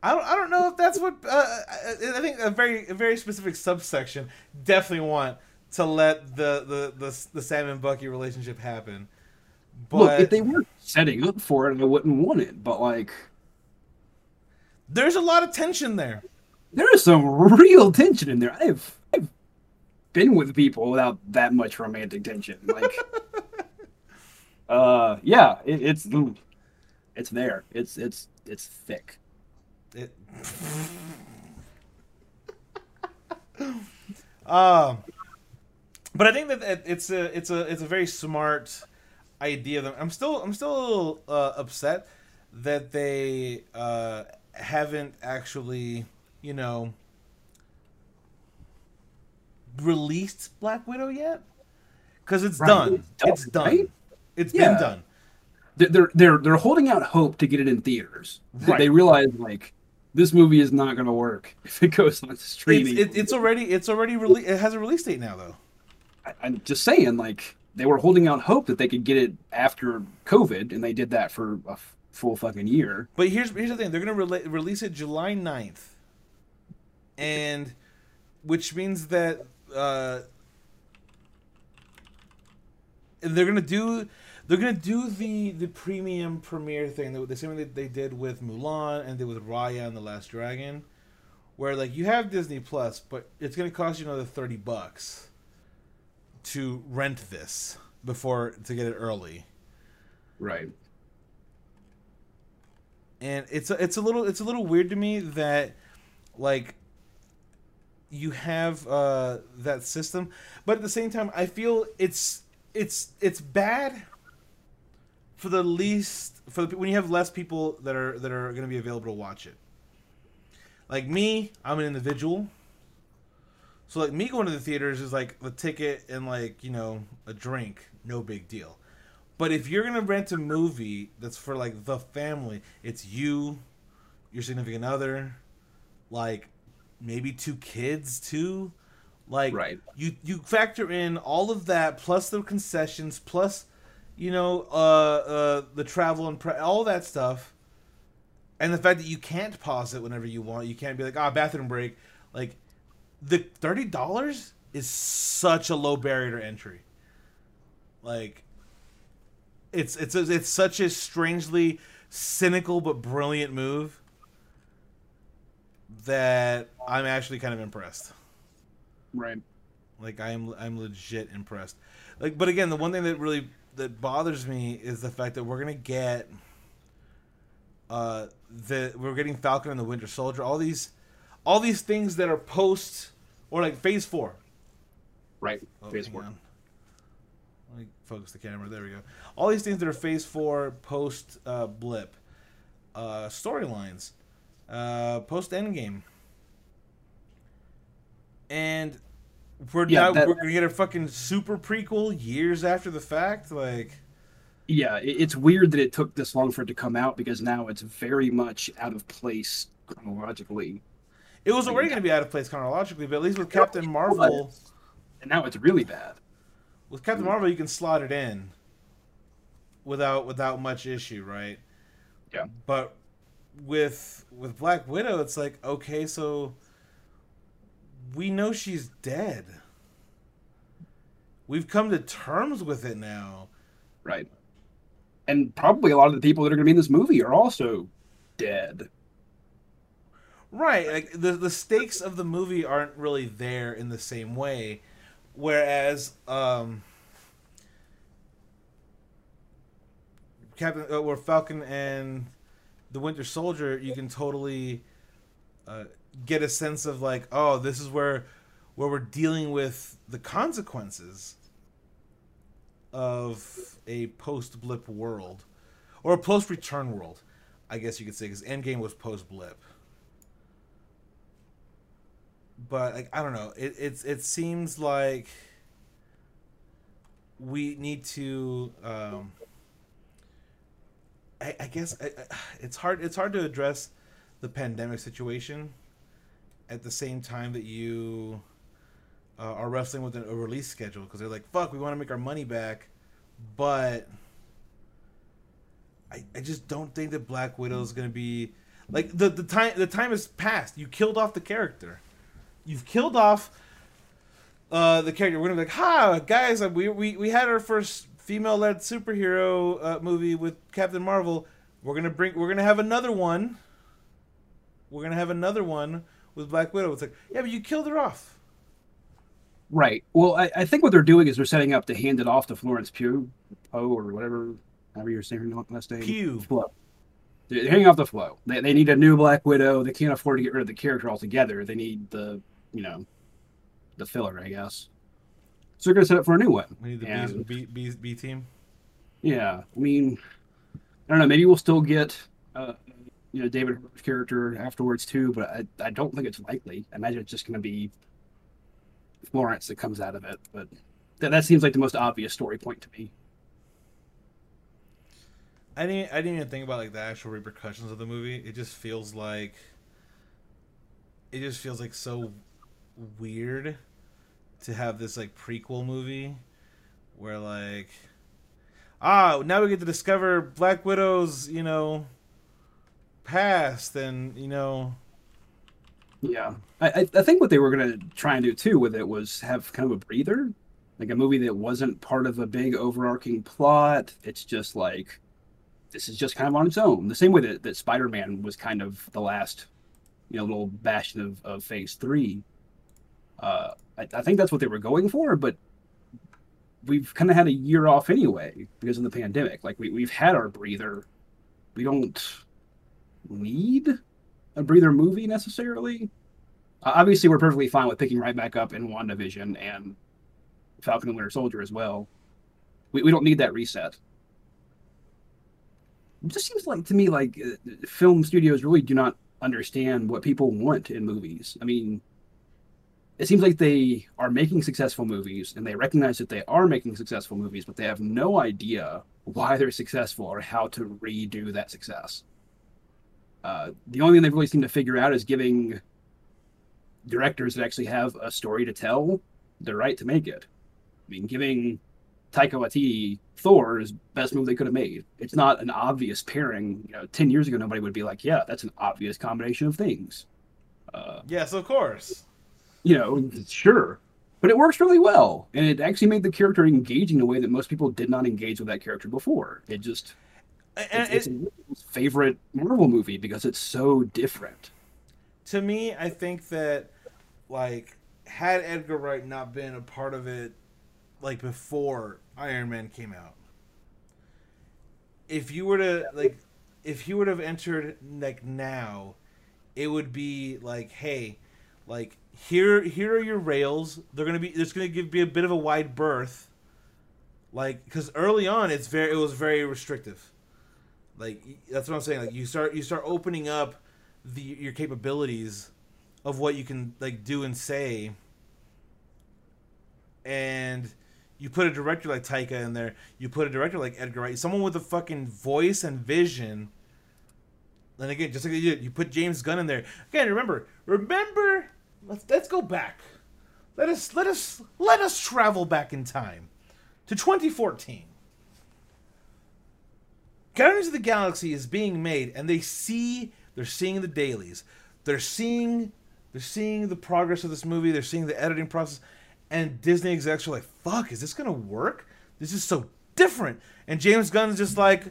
I don't, I don't know if that's what uh, I, I think a very a very specific subsection definitely want to let the the the, the Sam and Bucky relationship happen. But Look, if they weren't setting up for it, I wouldn't want it. But like, there's a lot of tension there. there is some real tension in there. I've I've been with people without that much romantic tension. Like, uh, yeah, it, it's it's there. It's it's it's thick. It, um, but I think that it's a it's a it's a very smart idea. Them. I'm still I'm still a little uh, upset that they uh, haven't actually you know released Black Widow yet because it's Right, done. it's done, It's done. right? It's Yeah. been done. They're- They're they're they're holding out hope to get it in theaters. Right. They realize like this movie is not going to work if it goes on It's, streaming. it, it's already it's already rele- It has a release date now though. I, I'm just saying, like they were holding out hope that they could get it after COVID, and they did that for a f- full fucking year. But here's here's the thing: they're gonna rela- release it July 9th. and which means that uh, they're gonna do they're gonna do the the premium premiere thing the, the same that they did with Mulan and did with Raya and the Last Dragon, where like you have Disney Plus, but it's gonna cost you another thirty bucks to rent this before to get it early. Right. and it's a, it's a little it's a little weird to me that like you have uh that system but at the same time i feel it's it's it's bad for the least for the, when you have less people that are that are going to be available to watch it. Like me, I'm an individual. So like me going to the theaters is like the ticket and like, you know, a drink, no big deal. But if you're going to rent a movie that's for like the family, it's you, your significant other, like maybe two kids too. Like Right. you you factor in all of that plus the concessions plus you know uh uh the travel and pre- all that stuff and the fact that you can't pause it whenever you want. You can't be like, "Ah, bathroom break." Like the $30 is such a low barrier to entry. Like it's it's it's such a strangely cynical but brilliant move that I'm actually kind of impressed. Right. Like I'm I'm legit impressed. Like but again, the one thing that really that bothers me is the fact that we're going to get uh the we're getting Falcon and the Winter Soldier, all these all these things that are post or like phase 4. Right. Oh, Phase four. on. Let me focus the camera. There we go. All these things that are phase 4 post uh blip uh storylines uh post endgame. And we're Yeah, now that- we're gonna get a fucking super prequel years after the fact. Like, Yeah, it, it's weird that it took this long for it to come out because now it's very much out of place chronologically, it was already gonna be out of place chronologically, but at least with Captain Marvel, and now it's really bad. with Captain mm. Marvel, you can slot it in without without much issue, right? Yeah. But with with Black Widow, it's like okay, so we know she's dead. We've come to terms with it now. Right. And probably a lot of the people that are going to be in this movie are also dead. Right, like the the stakes of the movie aren't really there in the same way, whereas um, Captain uh, or Falcon and the Winter Soldier, you can totally uh, get a sense of like, oh, this is where where we're dealing with the consequences of a post blip world or a post return world, I guess you could say, because Endgame was post blip but like I don't know. It it's it seems like we need to. Um, I, I guess I, I- it's hard. It's hard to address the pandemic situation at the same time that you uh, are wrestling with a release schedule because they're like, "Fuck, we want to make our money back," but I, I just don't think that Black Widow is going to be like the the time the time has passed. You killed off the character. You've killed off uh, the character. We're gonna be like, "Ha, guys! We we, we had our first female-led superhero uh, movie with Captain Marvel. We're gonna bring. We're gonna have another one. We're gonna have another one with Black Widow." It's like, yeah, but you killed her off. Right. Well, I, I think what they're doing is they're setting up to hand it off to Florence Pugh, Poe, or whatever, however you're saying her last name. Pugh. Flo. They're they're handing off the flow. They, they need a new Black Widow. They can't afford to get rid of the character altogether. They need the, you know, the filler, I guess. So they're going to set up for a new one. We need the And- B, B, B, B team. Yeah, I mean, I don't know. Maybe we'll still get, uh, you know, David Harbour's character afterwards too, but I, I don't think it's likely. I imagine it's just going to be Florence that comes out of it. But that, that seems like the most obvious story point to me. I didn't. I didn't even think about like the actual repercussions of the movie. It just feels like. It just feels like so weird to have this like prequel movie, where like, ah, now we get to discover Black Widow's you know past and you know Yeah, I, I think what they were going to try and do too with it was have kind of a breather, like a movie that wasn't part of a big overarching plot. It's just like this is just kind of on its own. The same way that, that Spider Man was kind of the last, you know, little bastion of, of Phase Three. Uh, I, I think that's what they were going for, but we've kind of had a year off anyway because of the pandemic. Like we we've had our breather. We don't need a breather movie necessarily. Uh, obviously, we're perfectly fine with picking right back up in WandaVision and Falcon and Winter Soldier as well. We, we don't need that reset. It just seems like to me like uh, film studios really do not understand what people want in movies. I mean, it seems like they are making successful movies and they recognize that they are making successful movies, but they have no idea why they're successful or how to redo that success. Uh, the only thing they've really seem to figure out is giving directors that actually have a story to tell the right to make it. I mean, giving Taika Waititi Thor is best movie they could have made. It's not an obvious pairing. You know, ten years ago, nobody would be like, "Yeah, that's an obvious combination of things." Uh, yes, of course. You know, sure, but it works really well, and it actually made the character engaging in a way that most people did not engage with that character before. It just and it's, it, it's favorite Marvel movie because it's so different. To me, I think that like had Edgar Wright not been a part of it like before Iron Man came out. If you were to like if he would have entered like now, it would be like, hey, like here here are your rails. They're gonna be there's gonna give be a bit of a wide berth. Like because early on it's very it was very restrictive. Like that's what I'm saying. Like you start you start opening up the your capabilities of what you can like do and say, and you put a director like Taika in there. You put a director like Edgar Wright, someone with a fucking voice and vision. And again, just like you did, you put James Gunn in there. Again, remember, remember. Let's let's go back. Let us let us let us travel back in time to 2014. Guardians of the Galaxy is being made, and they see they're seeing the dailies. They're seeing they're seeing the progress of this movie. They're seeing the editing process and Disney execs are like, "Fuck, is this gonna work? This is so different." And James Gunn's just like,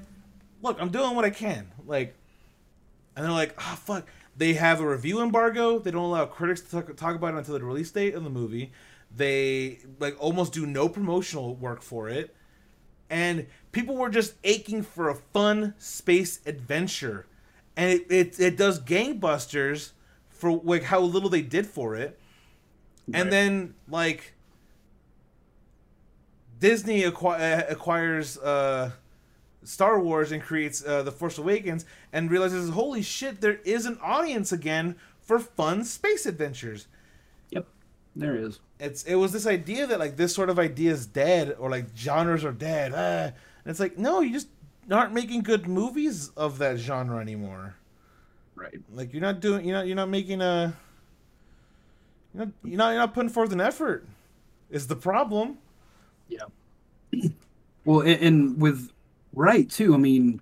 "Look, I'm doing what I can." Like, and they're like, "Ah, oh, fuck." They have a review embargo. They don't allow critics to talk, talk about it until the release date of the movie. They like almost do no promotional work for it, and people were just aching for a fun space adventure, and it it, it does gangbusters for like how little they did for it Right. And then like Disney acqu- uh, acquires uh, Star Wars and creates uh, The Force Awakens and realizes, holy shit, there is an audience again for fun space adventures. There is. It's it was this idea that like this sort of idea is dead or like genres are dead. Ah. And it's like no, you just aren't making good movies of that genre anymore. Right. Like you're not doing you're not you're not making a you're not, you're not, you're not putting forth an effort. Is the problem? Yeah. Well, and, and with Wright too. I mean,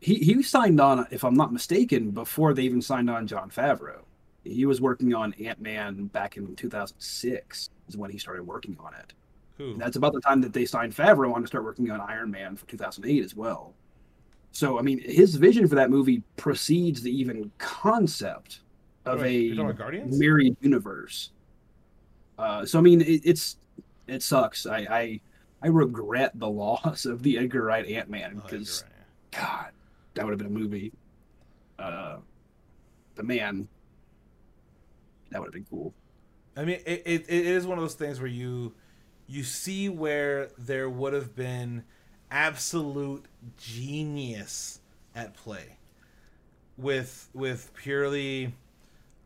he he signed on, if I'm not mistaken, before they even signed on Jon Favreau. He was working on Ant Man back in 2006. Is when he started working on it. That's about the time that they signed Favreau on to start working on Iron Man for 2008 as well. So I mean, his vision for that movie precedes the even concept of a married universe. Uh, so I mean, it, it's it sucks. I, I I regret the loss of the Edgar Wright Ant Man because, oh, God, that would have been a movie. Uh, the man, that would have been cool. I mean, it, it, it is one of those things where you you see where there would have been absolute genius at play with with purely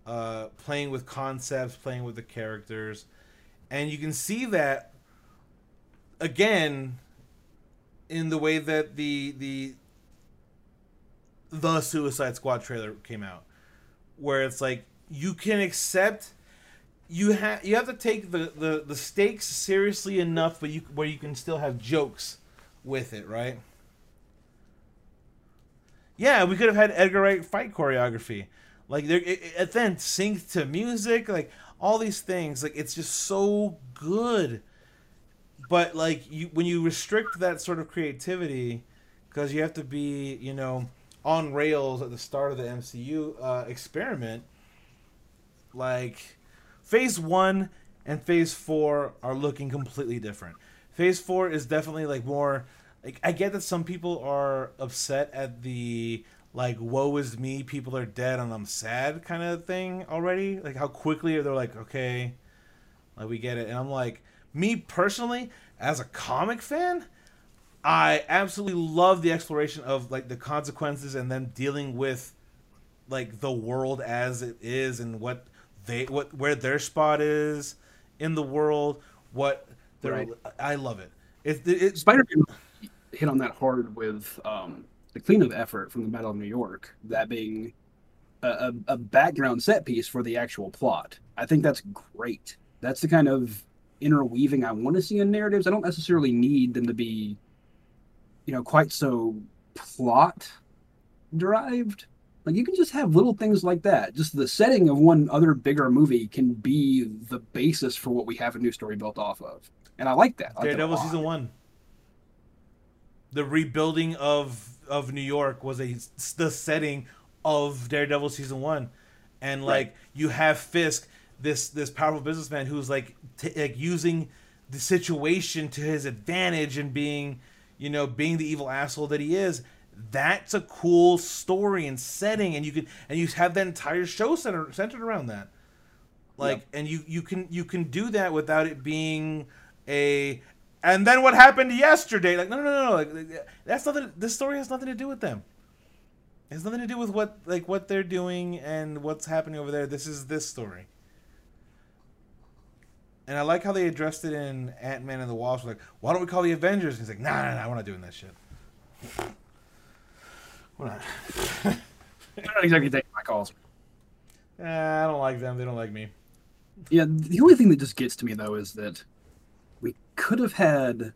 uh, playing with concepts, playing with the characters, and you can see that again in the way that the the the Suicide Squad trailer came out, where it's like you can accept you have you have to take the, the the stakes seriously enough, but you where you can still have jokes with it, right? Yeah, we could have had Edgar Wright fight choreography. Like there, it, then sync to music, like all these things. Like it's just so good. But like you, when you restrict that sort of creativity, because you have to be, you know, on rails at the start of the MCU uh, experiment. Like Phase One and Phase Four are looking completely different. Phase Four is definitely like more. Like I get that some people are upset at the like woe is me people are dead and i'm sad kind of thing already like how quickly they're like okay like we get it and i'm like me personally as a comic fan I absolutely love the exploration of like the consequences and then dealing with like the world as it is and what they what where their spot is in the world. What their Right. I love it. It, it, Spider-Man hit on that hard with um, the cleanup effort from the Battle of New York, that being a, a, a background set piece for the actual plot. I think that's great. That's the kind of interweaving I want to see in narratives. I don't necessarily need them to be, you know, quite so plot derived. Like you can just have little things like that. Just the setting of one other bigger movie can be the basis for what we have a new story built off of. And I like that. I like Daredevil season one. The rebuilding of of New York was a the setting of Daredevil season one, and like Right. you have Fisk, this this powerful businessman who's like t- like using the situation to his advantage and being, you know, being the evil asshole that he is. That's a cool story and setting, and you can and you have that entire show centered centered around that like and you you can you can do that without it being a and then what happened yesterday like no no no no like that's nothing this story has nothing to do with them it has nothing to do with what like what they're doing and what's happening over there this is this story and I like how they addressed it in Ant Man and the Wasp. Like, why don't we call the Avengers? And he's like, nah, nah, nah, we're not doing that shit. We're not. They're not exactly taking my calls. Eh, I don't like them. They don't like me. Yeah, the only thing that just gets to me though is that we could have had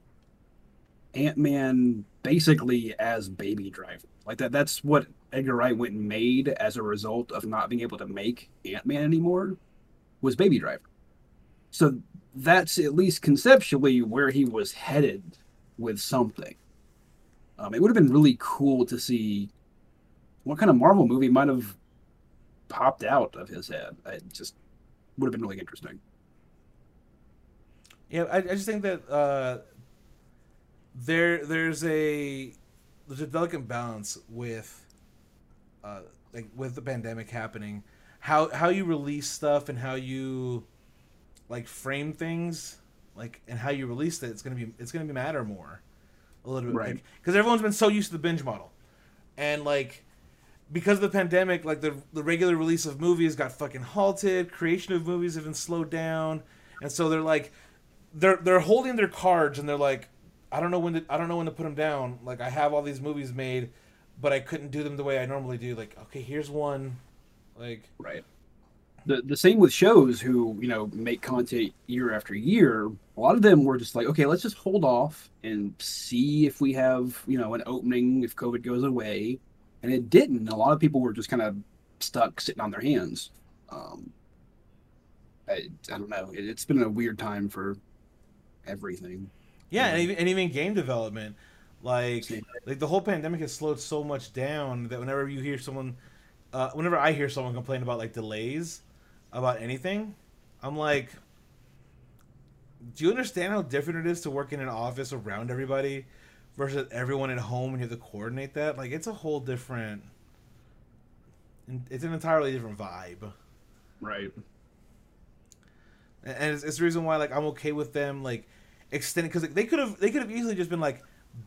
Ant Man basically as Baby Driver. Like that. That's what Edgar Wright went and made as a result of not being able to make Ant Man anymore. Was Baby Driver. So that's at least conceptually where he was headed with something. Um, it would have been really cool to see what kind of Marvel movie might have popped out of his head. I just would have been really interesting. Yeah, I, I just think that uh, there there's a there's a delicate balance with uh, like with the pandemic happening, how how you release stuff and how you like frame things, like and how you release it. It's gonna be it's gonna be matter more a little bit, Right. Because everyone's been so used to the binge model, and like because of the pandemic, like the the regular release of movies got fucking halted. Creation of movies have been slowed down, and so they're like, they're they're holding their cards, and they're like, I don't know when to I don't know when to put them down. Like I have all these movies made, but I couldn't do them the way I normally do. Like okay, here's one, like Right. The the same with shows who, you know, make content year after year. A lot of them were just like, okay, let's just hold off and see if we have, you know, an opening if COVID goes away. And it didn't. A lot of people were just kind of stuck sitting on their hands. Um, I, I don't know. It, it's been a weird time for everything. yeah, and even and even game development, like like the whole pandemic has slowed so much down that whenever you hear someone, uh, whenever I hear someone complain about like delays about anything, I'm like, do you understand how different it is to work in an office around everybody versus everyone at home and you have to coordinate that? Like, it's a whole different. It's an entirely different vibe. Right. and it's, it's the reason why like I'm okay with them like extending because they could have they could have easily just been like,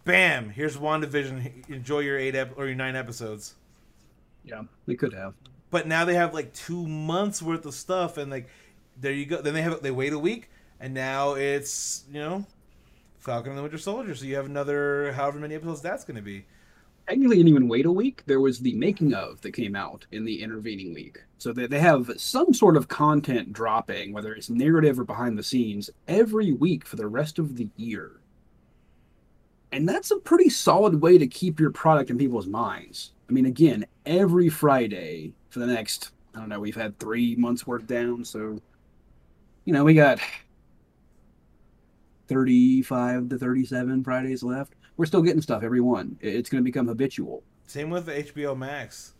bam, here's WandaVision, enjoy your eight ep- or your nine episodes. Yeah. They could have. But now they have like two months worth of stuff, and like there you go. Then they have they wait a week, and now it's you know Falcon and the Winter Soldier. So you have another however many episodes that's going to be. technically didn't even wait a week. There was the making of that came out in the intervening week. So they, they have some sort of content dropping, whether it's narrative or behind the scenes, every week for the rest of the year. And that's a pretty solid way to keep your product in people's minds. I mean, again, every Friday for the next, I don't know, we've had three months worth down. So, you know, we got 35 to 37 Fridays left we're still getting stuff every one. It's going to become habitual. Same with HBO Max,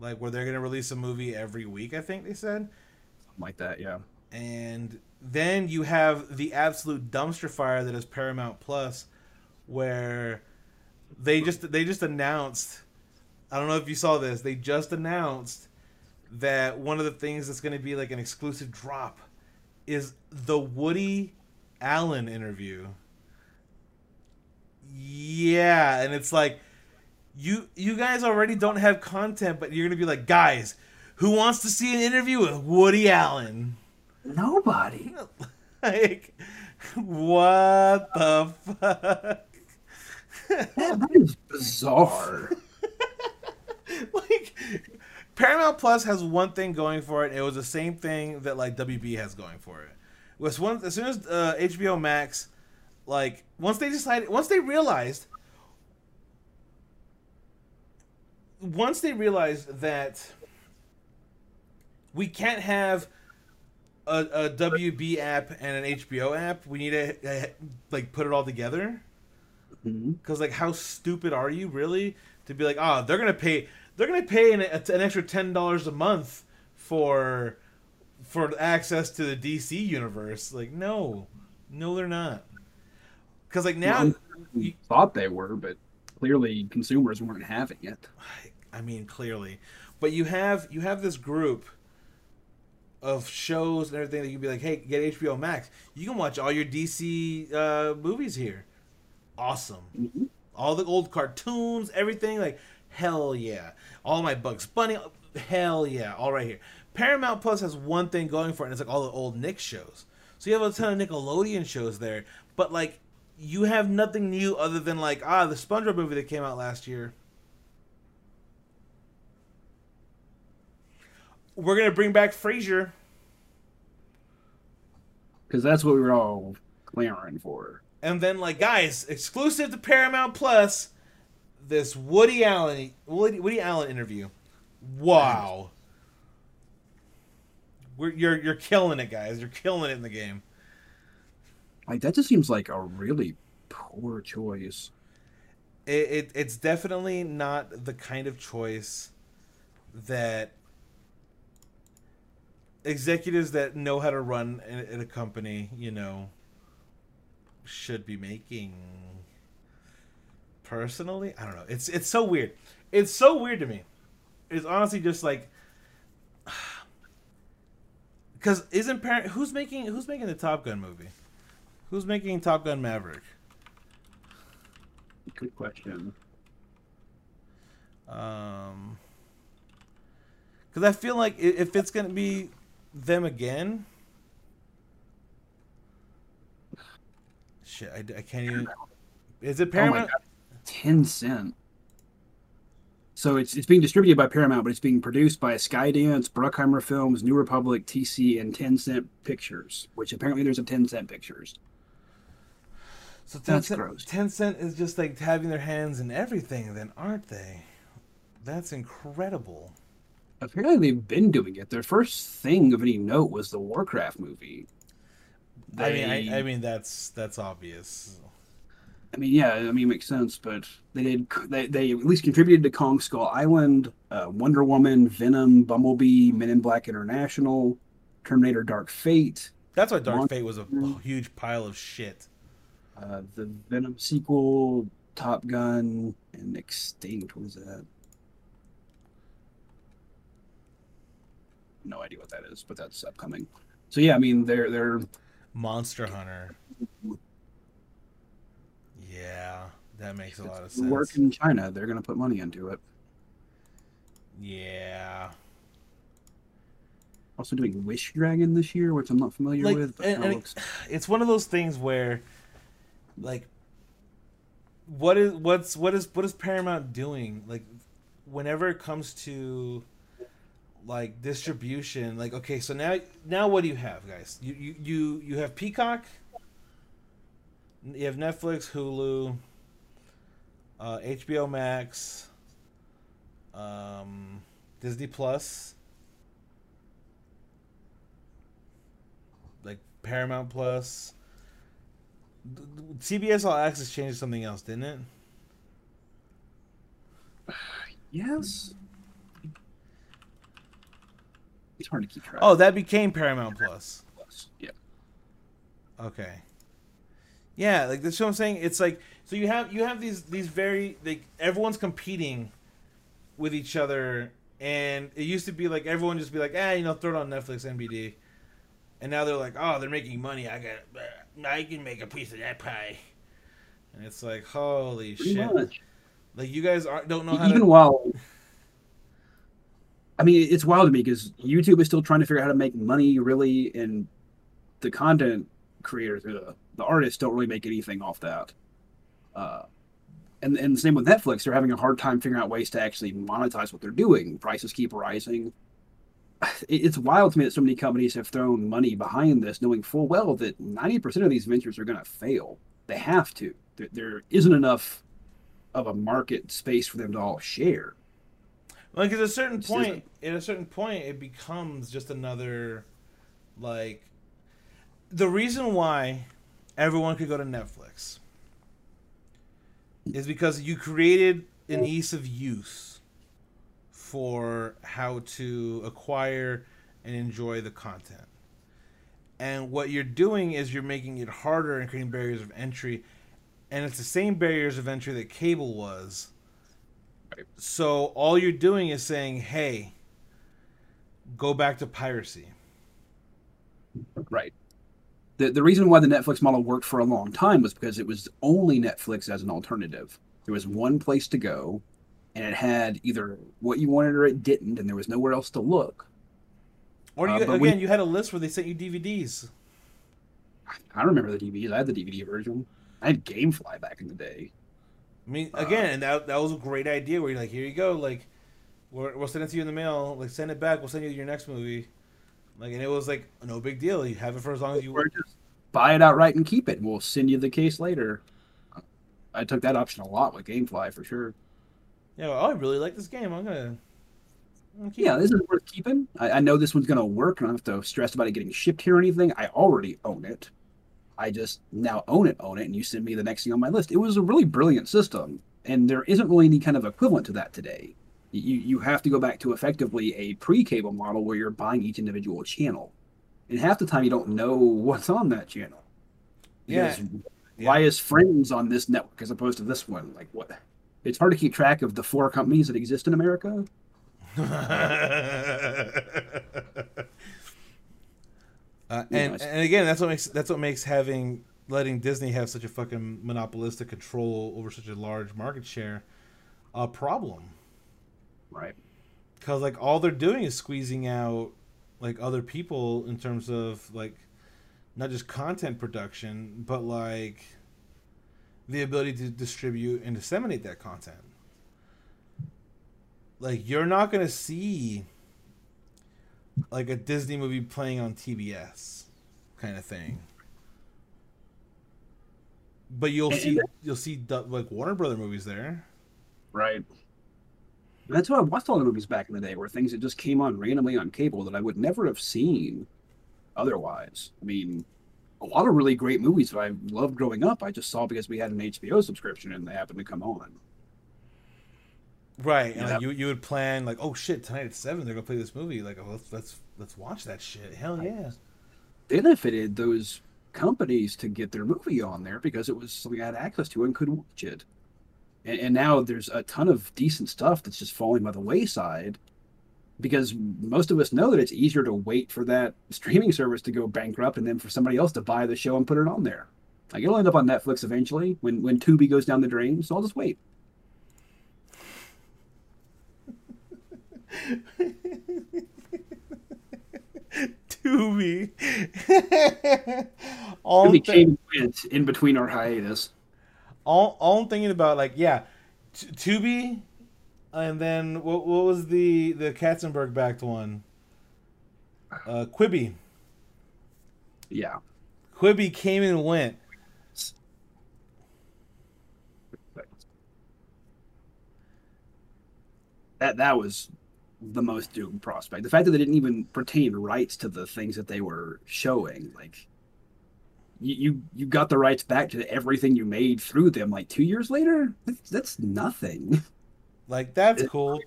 like where they're going to release a movie every week. I think they said. Something like that, yeah. and then you have the absolute dumpster fire that is Paramount Plus, where they just they just announced. I don't know if you saw this. They just announced that one of the things that's going to be like an exclusive drop is the Woody Allen interview. yeah, and it's like you you guys already don't have content, but you're gonna be like, guys, who wants to see an interview with Woody Allen? Nobody. like, what the fuck? that is bizarre. like Paramount Plus has one thing going for it. It was the same thing that like WB has going for it. Was one as soon as uh, HBO Max, like once they decided, once they realized, once they realized that we can't have a, a WB app and an HBO app, we need to uh, like put it all together. Because like, how stupid are you really to be like, oh, they're gonna pay, they're gonna pay an, an extra ten dollars a month for for access to the DC universe? Like, no, no, they're not. Because like now, We thought they were, but clearly consumers weren't having it. I mean, clearly, but you have you have this group of shows and everything that you can be like, hey, get HBO Max. You can watch all your DC uh, movies here. Awesome. Mhm. all the old cartoons, everything like hell yeah. All my Bugs Bunny, hell yeah, all right here. Paramount Plus has one thing going for it, and it's like all the old Nick shows. So you have a ton of Nickelodeon shows there, but like you have nothing new other than like ah the SpongeBob movie that came out last year. We're gonna bring back Frasier. Because that's what we were all clamoring for. And then, like, guys, exclusive to Paramount Plus, this Woody Allen Woody, Woody Allen interview. Wow, We're, you're you're killing it, guys. You're killing it in the game. Like that just seems like a really poor choice. It, it it's definitely not the kind of choice that executives that know how to run in, a company, you know, should be making. Personally, I don't know. It's it's so weird. It's so weird to me. It's honestly just like because isn't parent who's making who's making the Top Gun movie? Who's making Top Gun Maverick? Good question. Um, because I feel like if it's gonna be them again, shit, I, I can't even. Is it Oh Paramount? Tencent. So it's it's being distributed by Paramount, but it's being produced by Skydance, Bruckheimer Films, New Republic, TC, and Tencent Pictures. Which apparently there's a Tencent Pictures. so that's Tencent, gross. Tencent is just like having their hands in everything, then aren't they? That's incredible. Apparently they've been doing it. Their first thing of any note was the Warcraft movie. I mean, I, I mean that's that's obvious. I mean, yeah, I mean, it makes sense, but they did. They, they at least contributed to Kong Skull Island, uh, Wonder Woman, Venom, Bumblebee, Men in Black International, Terminator: Dark Fate, That's why Dark Mon- Fate was a huge pile of shit. uh, the Venom sequel, Top Gun, and Extinct. What was that? No idea what that is, but that's upcoming. So yeah, I mean, they're they're Monster Hunter. Yeah, that makes a lot of sense. work in China. They're gonna put money into it. Yeah, Also doing Wish Dragon this year, which I'm not familiar like, with. But and, and looks- it's one of those things where, like, what is what's what is what is Paramount doing? Like, whenever it comes to like distribution, like, okay, so now now what do you have, guys? You you you you have Peacock. You have Netflix, Hulu, uh, HBO Max, um, Disney Plus, like Paramount Plus. CBS All Access changed something else, didn't it? Yes. It's hard to keep track. Oh, that became Paramount Plus. yeah. Okay. Yeah, like that's what I'm saying. It's like so you have you have these these very like everyone's competing with each other, and it used to be like everyone just be like, ah, you know, throw it on Netflix, NBD, and now they're like, oh, they're making money. I got, I can make a piece of that pie. and it's like holy Pretty shit! much. Like you guys aren't don't know how Even to. while, I mean, it's wild to me because YouTube is still trying to figure out how to make money, really, and the content creators, the, the artists, don't really make anything off that. Uh, and and the same with Netflix, they're having a hard time figuring out ways to actually monetize what they're doing. Prices keep rising. It's wild to me that so many companies have thrown money behind this, knowing full well that ninety percent of these ventures are going to fail. They have to. There, there isn't enough of a market space for them to all share. Like at a certain point, at a certain point, it becomes just another, like, the reason why everyone could go to Netflix is because you created an ease of use for how to acquire and enjoy the content. And what you're doing is you're making it harder and creating barriers of entry. And it's the same barriers of entry that cable was. So all you're doing is saying, "Hey, go back to piracy." Right. The the reason why the Netflix model worked for a long time was because it was only Netflix as an alternative. There was one place to go, and it had either what you wanted or it didn't, and there was nowhere else to look. Or Uh, you, but again, we- you had a list where they sent you DVDs. I remember the DVDs. I had the DVD version. I had GameFly back in the day. I mean, Uh, again, and that that was a great idea. Where you're like, "Here you go, like, we're, we'll send it to you in the mail. Like, send it back. We'll send you your next movie." Like, and it was like no big deal. You have it for as long as you want. Or just buy it outright and keep it, and we'll send you the case later. I took that option a lot with GameFly for sure. Yeah, oh, I really like this game. I'm gonna. I'm gonna Yeah, it. this is worth keeping. I, I know this one's going to work. I don't have to stress about it getting shipped here or anything. I already own it. I just now own it, own it, and you send me the next thing on my list. It was a really brilliant system, and there isn't really any kind of equivalent to that today. You you have to go back to effectively a pre-cable model where you're buying each individual channel, and half the time you don't know what's on that channel. Yeah. Because Why is Friends on this network as opposed to this one? Like what? It's hard to keep track of the four companies that exist in America. uh, and and again, that's what makes that's what makes having letting Disney have such a fucking monopolistic control over such a large market share a problem. Right. Because like all they're doing is squeezing out like other people in terms of like not just content production, but like the ability to distribute and disseminate that content. Like you're not gonna see like a Disney movie playing on TBS kind of thing. But you'll see you'll see like Warner Brother movies there. Right. And that's why I watched all the movies back in the day, were things that just came on randomly on cable that I would never have seen otherwise. I mean, a lot of really great movies that I loved growing up, I just saw because we had an HBO subscription and they happened to come on. Right, and Yeah. like you you would plan like, oh shit, tonight at seven they're gonna play this movie. Like, oh, let's let's let's watch that shit. Hell yeah! Benefited those companies to get their movie on there because it was something I had access to and could watch it. And, and now there's a ton of decent stuff that's just falling by the wayside because most of us know that it's easier to wait for that streaming service to go bankrupt and then for somebody else to buy the show and put it on there. Like it'll end up on Netflix eventually when when Tubi goes down the drain. So I'll just wait. Tubi. all, Tubi came in between our hiatus. All all I'm thinking about like yeah, T- Tubi, and then what what was the the Katzenberg backed one? Uh, Quibi. Yeah. Quibi came and went. That that was the most doomed prospect. The fact that they didn't even pertain rights to the things that they were showing, like you you, you got the rights back to everything you made through them. Like two years later, that's, that's nothing. Like that's It- cool.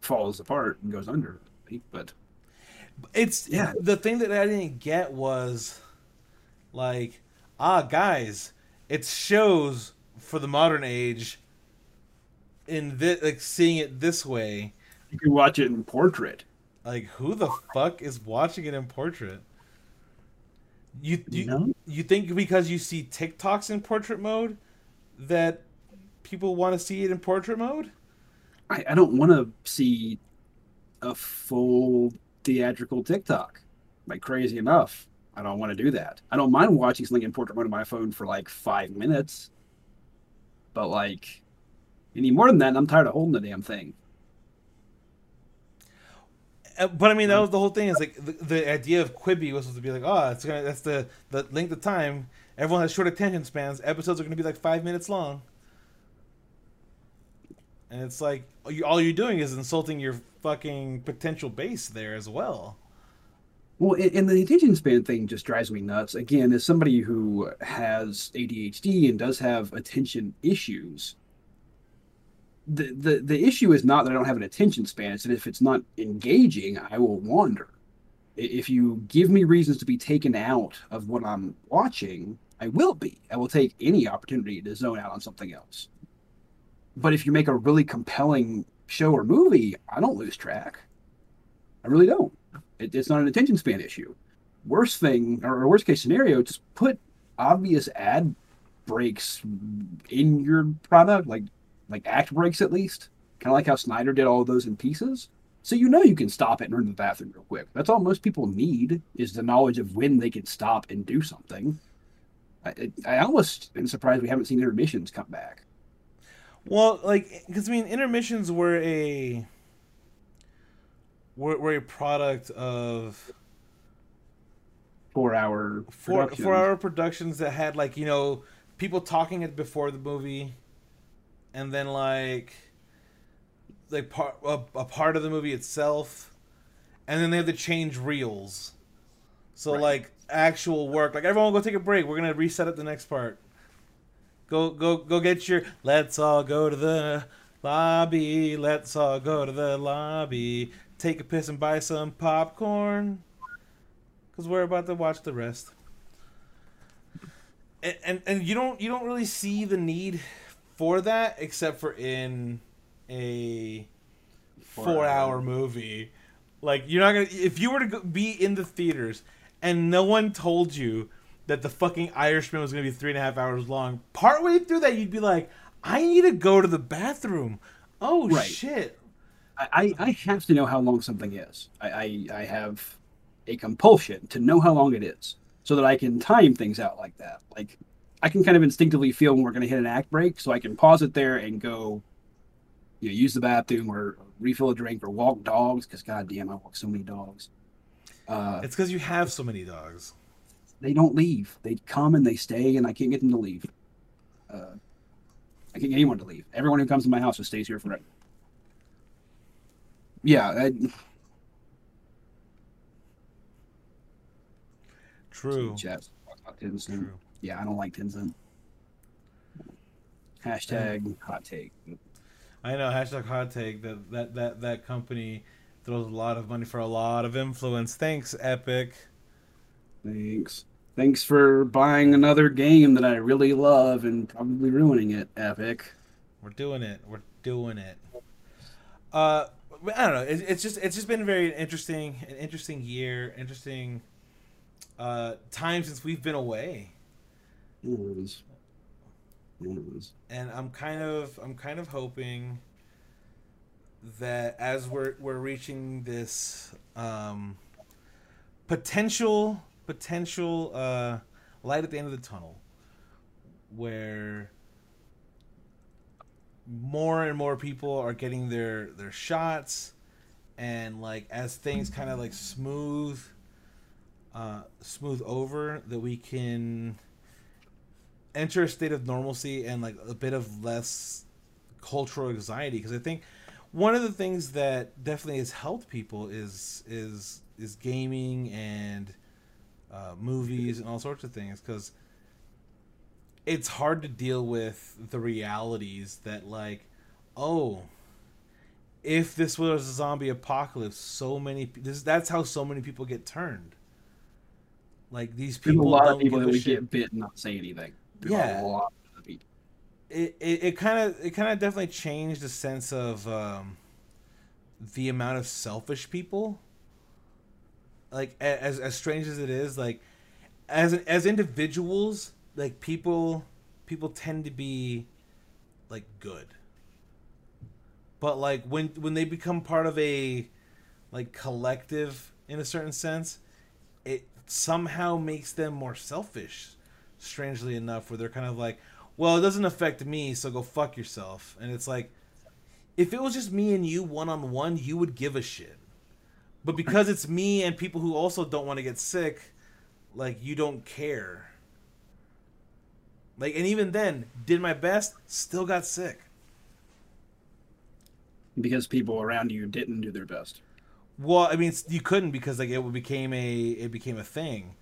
Falls apart and goes under. But It's Yeah. The thing that I didn't get was like, ah, guys, it shows for the modern age. In this, like seeing it this way, you can watch it in portrait. like who the fuck is watching it in portrait? You you, No? you think because you see TikToks in portrait mode that people want to see it in portrait mode. I, I don't want to see a full theatrical TikTok. Like crazy enough, I don't want to do that. I don't mind watching something in portrait mode on my phone for like five minutes, but like any more than that, I'm tired of holding the damn thing. Uh, but I mean, that was the whole thing. Is like the, the idea of Quibi was supposed to be like, oh, it's gonna that's the the length of time. Everyone has short attention spans. Episodes are gonna be like five minutes long, and it's like all you're doing is insulting your fucking potential base there as well. Well, and the attention span thing just drives me nuts. Again, as somebody who has ADHD and does have attention issues, the, the the issue is not that I don't have an attention span. It's that if it's not engaging, I will wander. If you give me reasons to be taken out of what I'm watching, I will be. I will take any opportunity to zone out on something else. But if you make a really compelling show or movie, I don't lose track. I really don't. It, it's not an attention span issue. Worst thing, or worst case scenario, just put obvious ad breaks in your product, like like act breaks at least. Kind of like how Snyder did all of those in pieces. So you know you can stop it and run to the bathroom real quick. That's all most people need is the knowledge of when they can stop and do something. I, I almost am surprised we haven't seen intermissions come back. Well, like, because I mean, intermissions were a were, were a product of four hour four four hour productions that had like you know people talking it before the movie and then like like part a, a, part of the movie itself, and then they have to change reels. So right. like actual work, like everyone go take a break. We're gonna reset up the next part. Go go go get your. Let's all go to the lobby. Let's all go to the lobby. Take a piss and buy some popcorn. Cause we're about to watch the rest. And, and and you don't you don't really see the need for that, except for in a four, four hour movie. Like you're not gonna if you were to be in the theaters and no one told you that the fucking Irishman was gonna be three and a half hours long. Partway through that, you'd be like, I need to go to the bathroom. Oh right. shit! I, I have to know how long something is. I, I I have a compulsion to know how long it is so that I can time things out like that. Like I can kind of instinctively feel when we're going to hit an act break, so I can pause it there and go, you know, use the bathroom or refill a drink or walk dogs because goddamn, I walk so many dogs. Uh, it's because you have so many dogs. They don't leave. They come and they stay, and I can't get them to leave. Uh, I can't get anyone to leave. Everyone who comes to my house just stays here forever. Yeah. I, True. True yeah, I don't like Tencent. Hashtag hot take. I know hashtag hot take that that that that company throws a lot of money for a lot of influence. Thanks, Epic. Thanks. Thanks for buying another game that I really love and probably ruining it, Epic. We're doing it. We're doing it. Uh, I don't know. It, it's just it's just been very interesting, an interesting year, interesting uh, time since we've been away. It was. And I'm kind of I'm kind of hoping that as we're we're reaching this um, potential potential uh, light at the end of the tunnel, where more and more people are getting their their shots, and like as things kind of like smooth uh, smooth over, that we can enter a state of normalcy and like a bit of less cultural anxiety because I think one of the things that definitely has helped people is is is gaming and uh, movies and all sorts of things because it's hard to deal with the realities that like oh if this was a zombie apocalypse so many this that's how so many people get turned. Like these people There's a lot of people that we get bit and not say anything yeah. It it kind of it kind of definitely changed the sense of um, the amount of selfish people. Like as as strange as it is, like as as individuals, like people people tend to be like good. But like when when they become part of a like collective in a certain sense, it somehow makes them more selfish. Strangely enough, where they're kind of like, "Well, it doesn't affect me, so go fuck yourself." And it's like, if it was just me and you one on one, you would give a shit. But because it's me and people who also don't want to get sick, like you don't care. Like, and even then, did my best, still got sick. Because people around you didn't do their best. Well, I mean, you couldn't because like it became a it became a thing.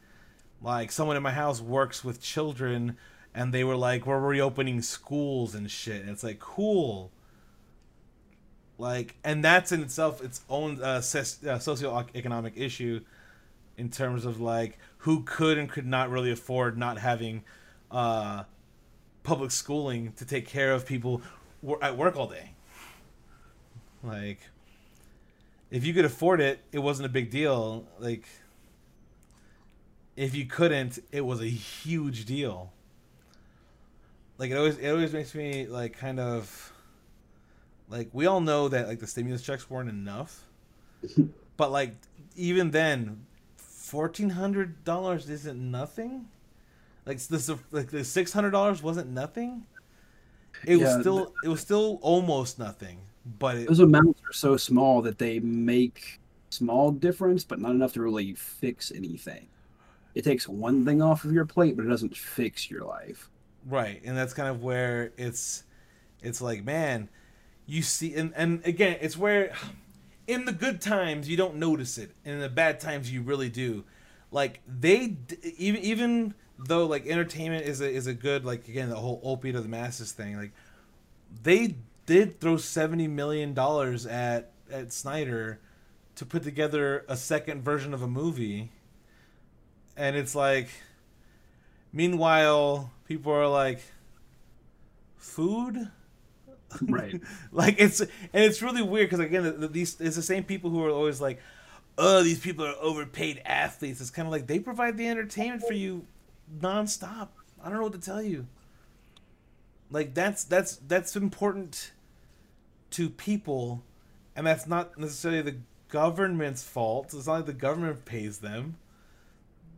Like someone in my house works with children, and they were like, "We're reopening schools and shit." And it's like, cool. Like, and that's in itself its own uh, uh, socioeconomic issue, in terms of like who could and could not really afford not having uh, public schooling to take care of people at work all day. Like, if you could afford it, it wasn't a big deal. Like, if you couldn't, it was a huge deal. Like it always, it always makes me like kind of like we all know that like the stimulus checks weren't enough, but like even then, fourteen hundred dollars isn't nothing. Like this, like the six hundred dollars wasn't nothing. It yeah, was still, it was still almost nothing. But it, those amounts are so small that they make small difference, but not enough to really fix anything. It takes one thing off of your plate, but it doesn't fix your life. Right, and that's kind of where it's, it's like, man, you see, and and again, it's where, in the good times you don't notice it, and in the bad times you really do. Like they even even though like entertainment is a is a good like again the whole opiate of the masses thing like they did throw 70 million dollars at at Snyder to put together a second version of a movie and it's like meanwhile people are like food right like it's and it's really weird because again the, the, these it's the same people who are always like oh these people are overpaid athletes it's kind of like they provide the entertainment for you nonstop. I don't know what to tell you. Like that's that's that's important to people, and that's not necessarily the government's fault. It's not like the government pays them.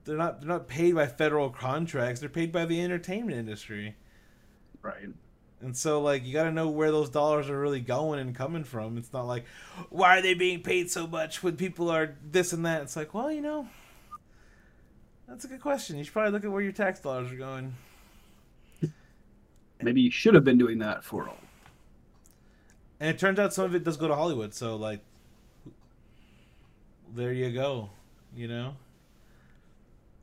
They're not they're not paid by federal contracts. They're paid by the entertainment industry. Right. And so like you got to know where those dollars are really going and coming from. It's not like why are they being paid so much when people are this and that. It's like, well, you know, that's a good question. You should probably look at where your tax dollars are going. Maybe you should have been doing that for all. And it turns out some of it does go to Hollywood, so like there you go. You know?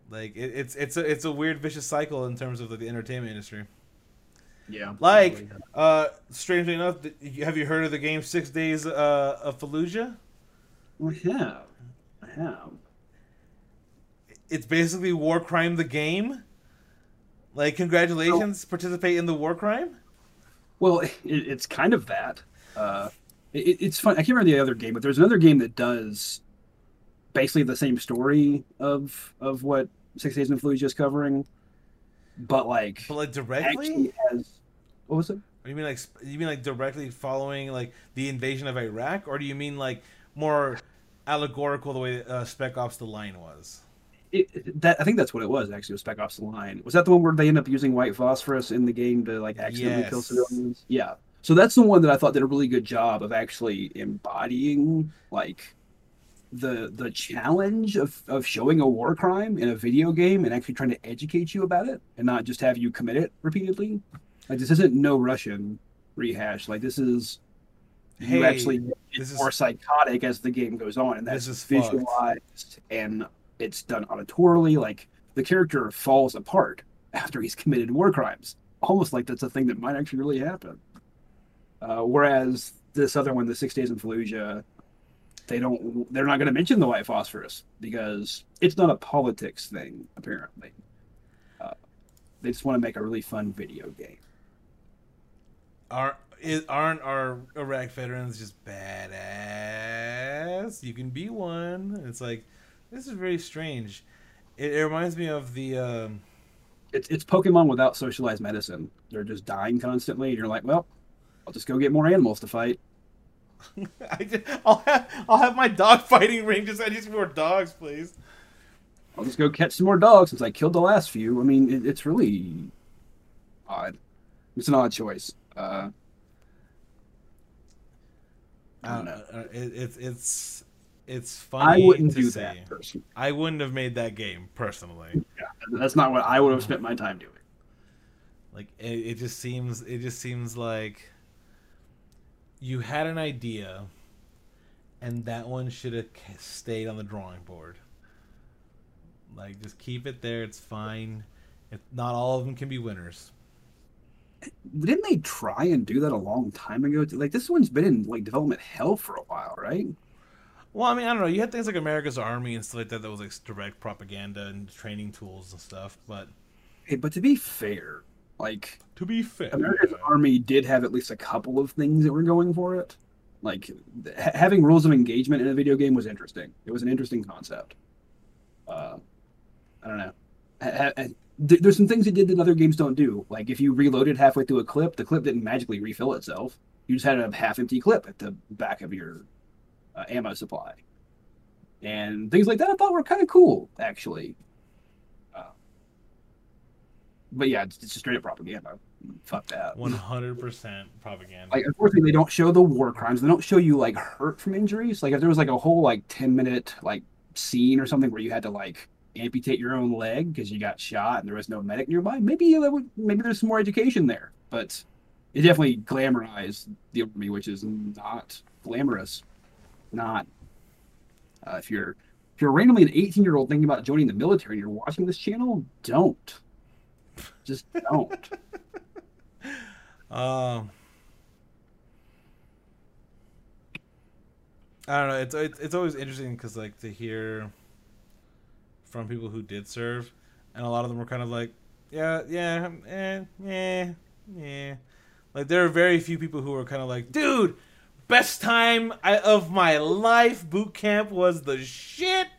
Like it, it's it's a it's a weird vicious cycle in terms of the, the entertainment industry. Yeah. Like, uh, strangely enough, have you heard of the game Six Days uh, of Fallujah? I have. I have it's basically war crime the game. Like congratulations, oh. participate in the war crime. Well, it, it's kind of that. Uh, it, it's fun. I can't remember the other game, but there's another game that does basically the same story of of what Six Days in Fallujah is just covering, but like, but like directly has what was it? you mean like you mean like directly following like the invasion of Iraq, or do you mean like more allegorical the way uh, Spec Ops: The Line was? it, that I think that's what it was actually. Was Spec Ops: The Line? Was that the one where they end up using white phosphorus in the game to like accidentally yes. kill civilians? Yeah. So that's the one that I thought did a really good job of actually embodying like the the challenge of, of showing a war crime in a video game and actually trying to educate you about it and not just have you commit it repeatedly. Like this isn't no Russian rehash. Like this is hey, you actually get more is, psychotic as the game goes on, and that's visualized fucked. and it's done auditorily. Like the character falls apart after he's committed war crimes, almost like that's a thing that might actually really happen. Uh, whereas this other one, the Six Days in Fallujah, they don't. They're not going to mention the white phosphorus because it's not a politics thing. Apparently, uh, they just want to make a really fun video game. Are aren't our Iraq veterans just badass? You can be one. It's like this is very strange. It, it reminds me of the. Um, it's it's Pokemon without socialized medicine. They're just dying constantly, and you're like, well, I'll just go get more animals to fight. I just, I'll have I'll have my dog fighting ring. Just I need some more dogs, please. I'll just go catch some more dogs since I killed the last few. I mean, it, it's really odd. It's an odd choice. Uh, I don't know. Uh, It, it's it's it's I wouldn't to do say. that personally. I wouldn't have made that game personally. Yeah, That's not what I would have spent my time doing. Like it, it just seems it just seems like you had an idea, and that one should have stayed on the drawing board. Like just keep it there. It's fine. If not all of them can be winners. Didn't they try and do that a long time ago? Like this one's been in like development hell for a while, right? Well, I mean, I don't know. You had things like America's Army and stuff like that that was like direct propaganda and training tools and stuff. But Hey, but to be fair, like to be fair, America's Army did have at least a couple of things that were going for it. Like ha- having rules of engagement in a video game was interesting. It was an interesting concept. Uh, I don't know. Ha- ha- ha- th- There's some things it did that other games don't do. Like if you reloaded halfway through a clip, the clip didn't magically refill itself. You just had a half-empty clip at the back of your uh, ammo supply, and things like that. I thought were kind of cool, actually. But yeah, it's, it's just straight up propaganda. Fuck that. one hundred percent propaganda. Like, unfortunately, they don't show the war crimes. They don't show you like hurt from injuries. Like, if there was like a whole like ten minute like scene or something where you had to like amputate your own leg because you got shot and there was no medic nearby, maybe would maybe there's some more education there. But it definitely glamorized the army, which is not glamorous. Not uh, if you're if you're randomly an 18 year old thinking about joining the military and you're watching this channel, don't. Just don't. Um, I don't know. It's it's, it's always interesting because like to hear from people who did serve, and a lot of them were kind of like, yeah, yeah, eh, yeah, yeah. Like there are very few people who were kind of like, dude, best time I, of my life. Boot camp was the shit.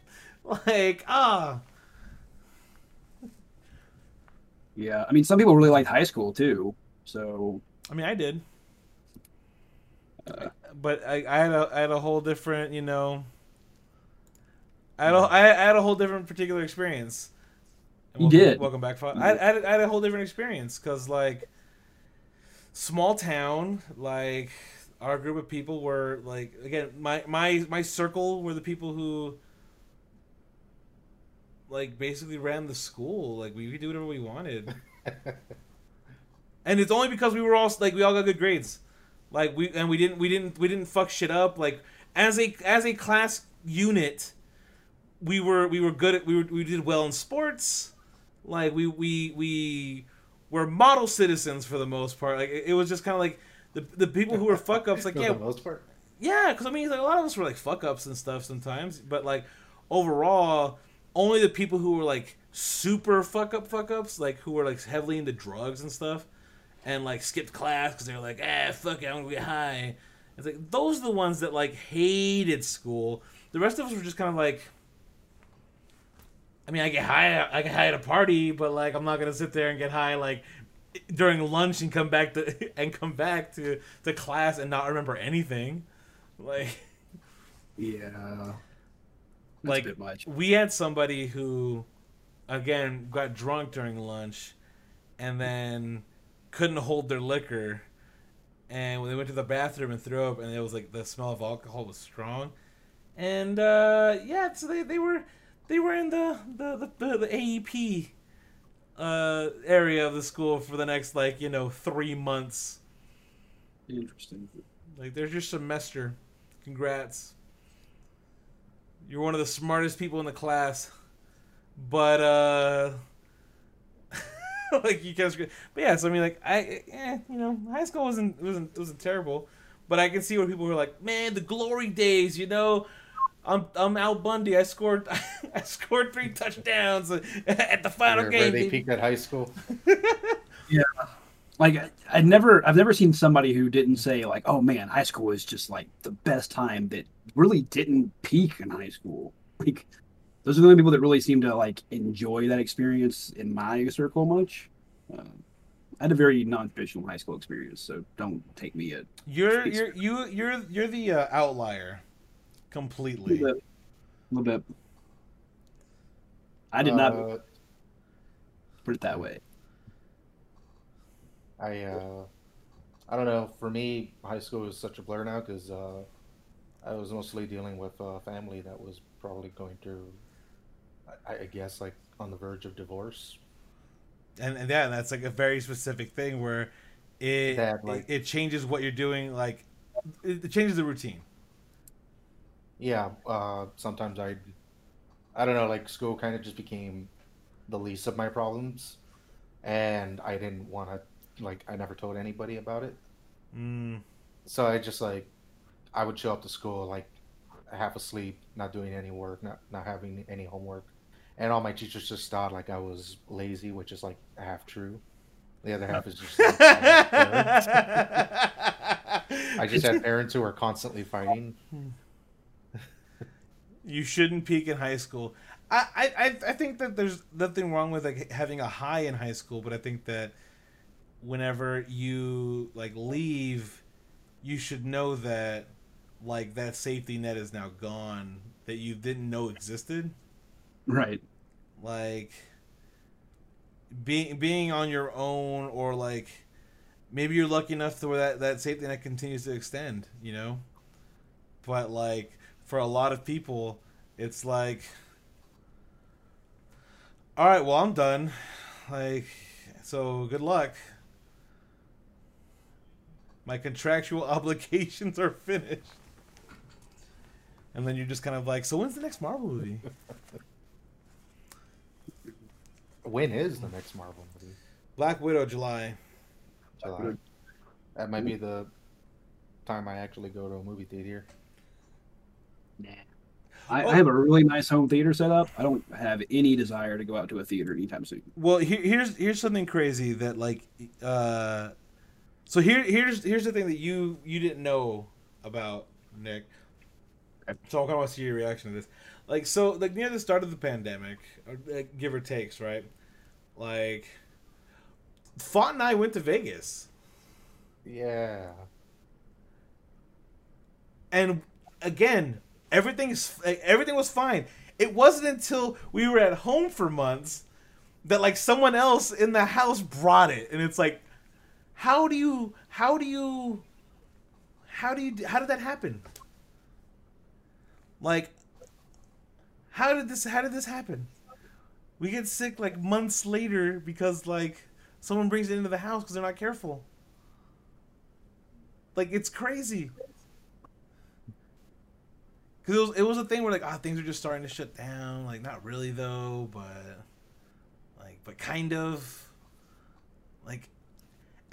Like ah, Yeah, I mean, some people really liked high school too. So I mean I did. Uh, but I, I had a I had a whole different you know. I had a, I had a whole different particular experience. And You welcome, did. Welcome back, I, I, had, I had a whole different experience because like, small town, like our group of people were like again my my my circle were the people who. Like basically ran the school. Like we could do whatever we wanted, and it's only because we were all like we all got good grades. Like we and we didn't we didn't we didn't fuck shit up. Like as a as a class unit we were we were good at we were, we did well in sports. Like we we we were model citizens for the most part. Like it, it was just kind of like the the people who were fuck ups like For yeah the most part. yeah, because I mean, like, a lot of us were like fuck ups and stuff sometimes, but like overall, only the people who were like super fuck up fuck ups, like who were like heavily into drugs and stuff, and like skipped class because they were like, ah, fuck it, I'm gonna get high. It's like those are the ones that like hated school. The rest of us were just kind of like. I mean, I get high. I get high at a party, but like, I'm not gonna sit there and get high like during lunch and come back to and come back to to class and not remember anything. Like, yeah, like a bit much. we had somebody who, again, got drunk during lunch, and then couldn't hold their liquor, and when they went to the bathroom and threw up, and it was like the smell of alcohol was strong, and uh, yeah, so they, they were they were in the the the, the, the AEP uh, area of the school for the next like you know three months. Interesting. Like, there's your semester. Congrats. You're one of the smartest people in the class. But, uh. like, you guys. But yeah, so I mean, like, I. Eh, you know, high school wasn't, wasn't, wasn't terrible. But I can see where people were like, man, the glory days, you know? I'm, I'm Al Bundy. I scored I scored three touchdowns at the final Where, game. where they peaked at high school. Like I, never, I've never seen somebody who didn't say like, "Oh man, high school was just like the best time." That really didn't peak in high school. Like those are the only people that really seem to like enjoy that experience in my circle much. Uh, I had a very non-traditional high school experience, so don't take me at You're you're you you're you're the uh, outlier, completely. a little bit. A little bit. I did not Uh, put it that way. I uh, I don't know. For me, high school is such a blur now because uh, I was mostly dealing with a family that was probably going through, I, I guess, like on the verge of divorce. and and yeah, that's like a very specific thing where it That, like- it, it changes what you're doing. Like it, it changes the routine. Yeah. Uh, sometimes I, I don't know. Like school kind of just became the least of my problems, and I didn't want to. Like I never told anybody about it. Mm, So I just like, I would show up to school like half asleep, not doing any work, not not having any homework, and all my teachers just thought like I was lazy, which is like half true. The other half is just. Like, I I just had parents who were constantly fighting. you shouldn't peak in high school. I, I, I- I think that there's nothing wrong with like having a high in high school, but I think that whenever you like leave, you should know that like that safety net is now gone that you didn't know existed. Right. Like being being on your own or like maybe you're lucky enough to where that, that safety net continues to extend, you know? But like for a lot of people, it's like all right, well, I'm done. Like so good luck. My contractual obligations are finished. And then you're just kind of like, so when's the next Marvel movie? When is the next Marvel movie? Black Widow, July. July. That might be the time I actually go to a movie theater. Nah. I, Oh. I have a really nice home theater set up. I don't have any desire to go out to a theater anytime soon. Well, here, here's here's something crazy that like, uh, so here here's here's the thing that you you didn't know about Nick. So I kind of want to see your reaction to this. Like, so like near the start of the pandemic, or, like, give or takes, right? Like, Font and I went to Vegas, Yeah. and again, everything's like, everything was fine. It wasn't until we were at home for months that like someone else in the house brought it, and it's like, how do you, how do you, how do you, how did that happen? Like, how did this, how did this happen? We get sick like months later because like someone brings it into the house because they're not careful. Like it's crazy. Cause it was it was a thing where like ah things are just starting to shut down like not really though but like but kind of like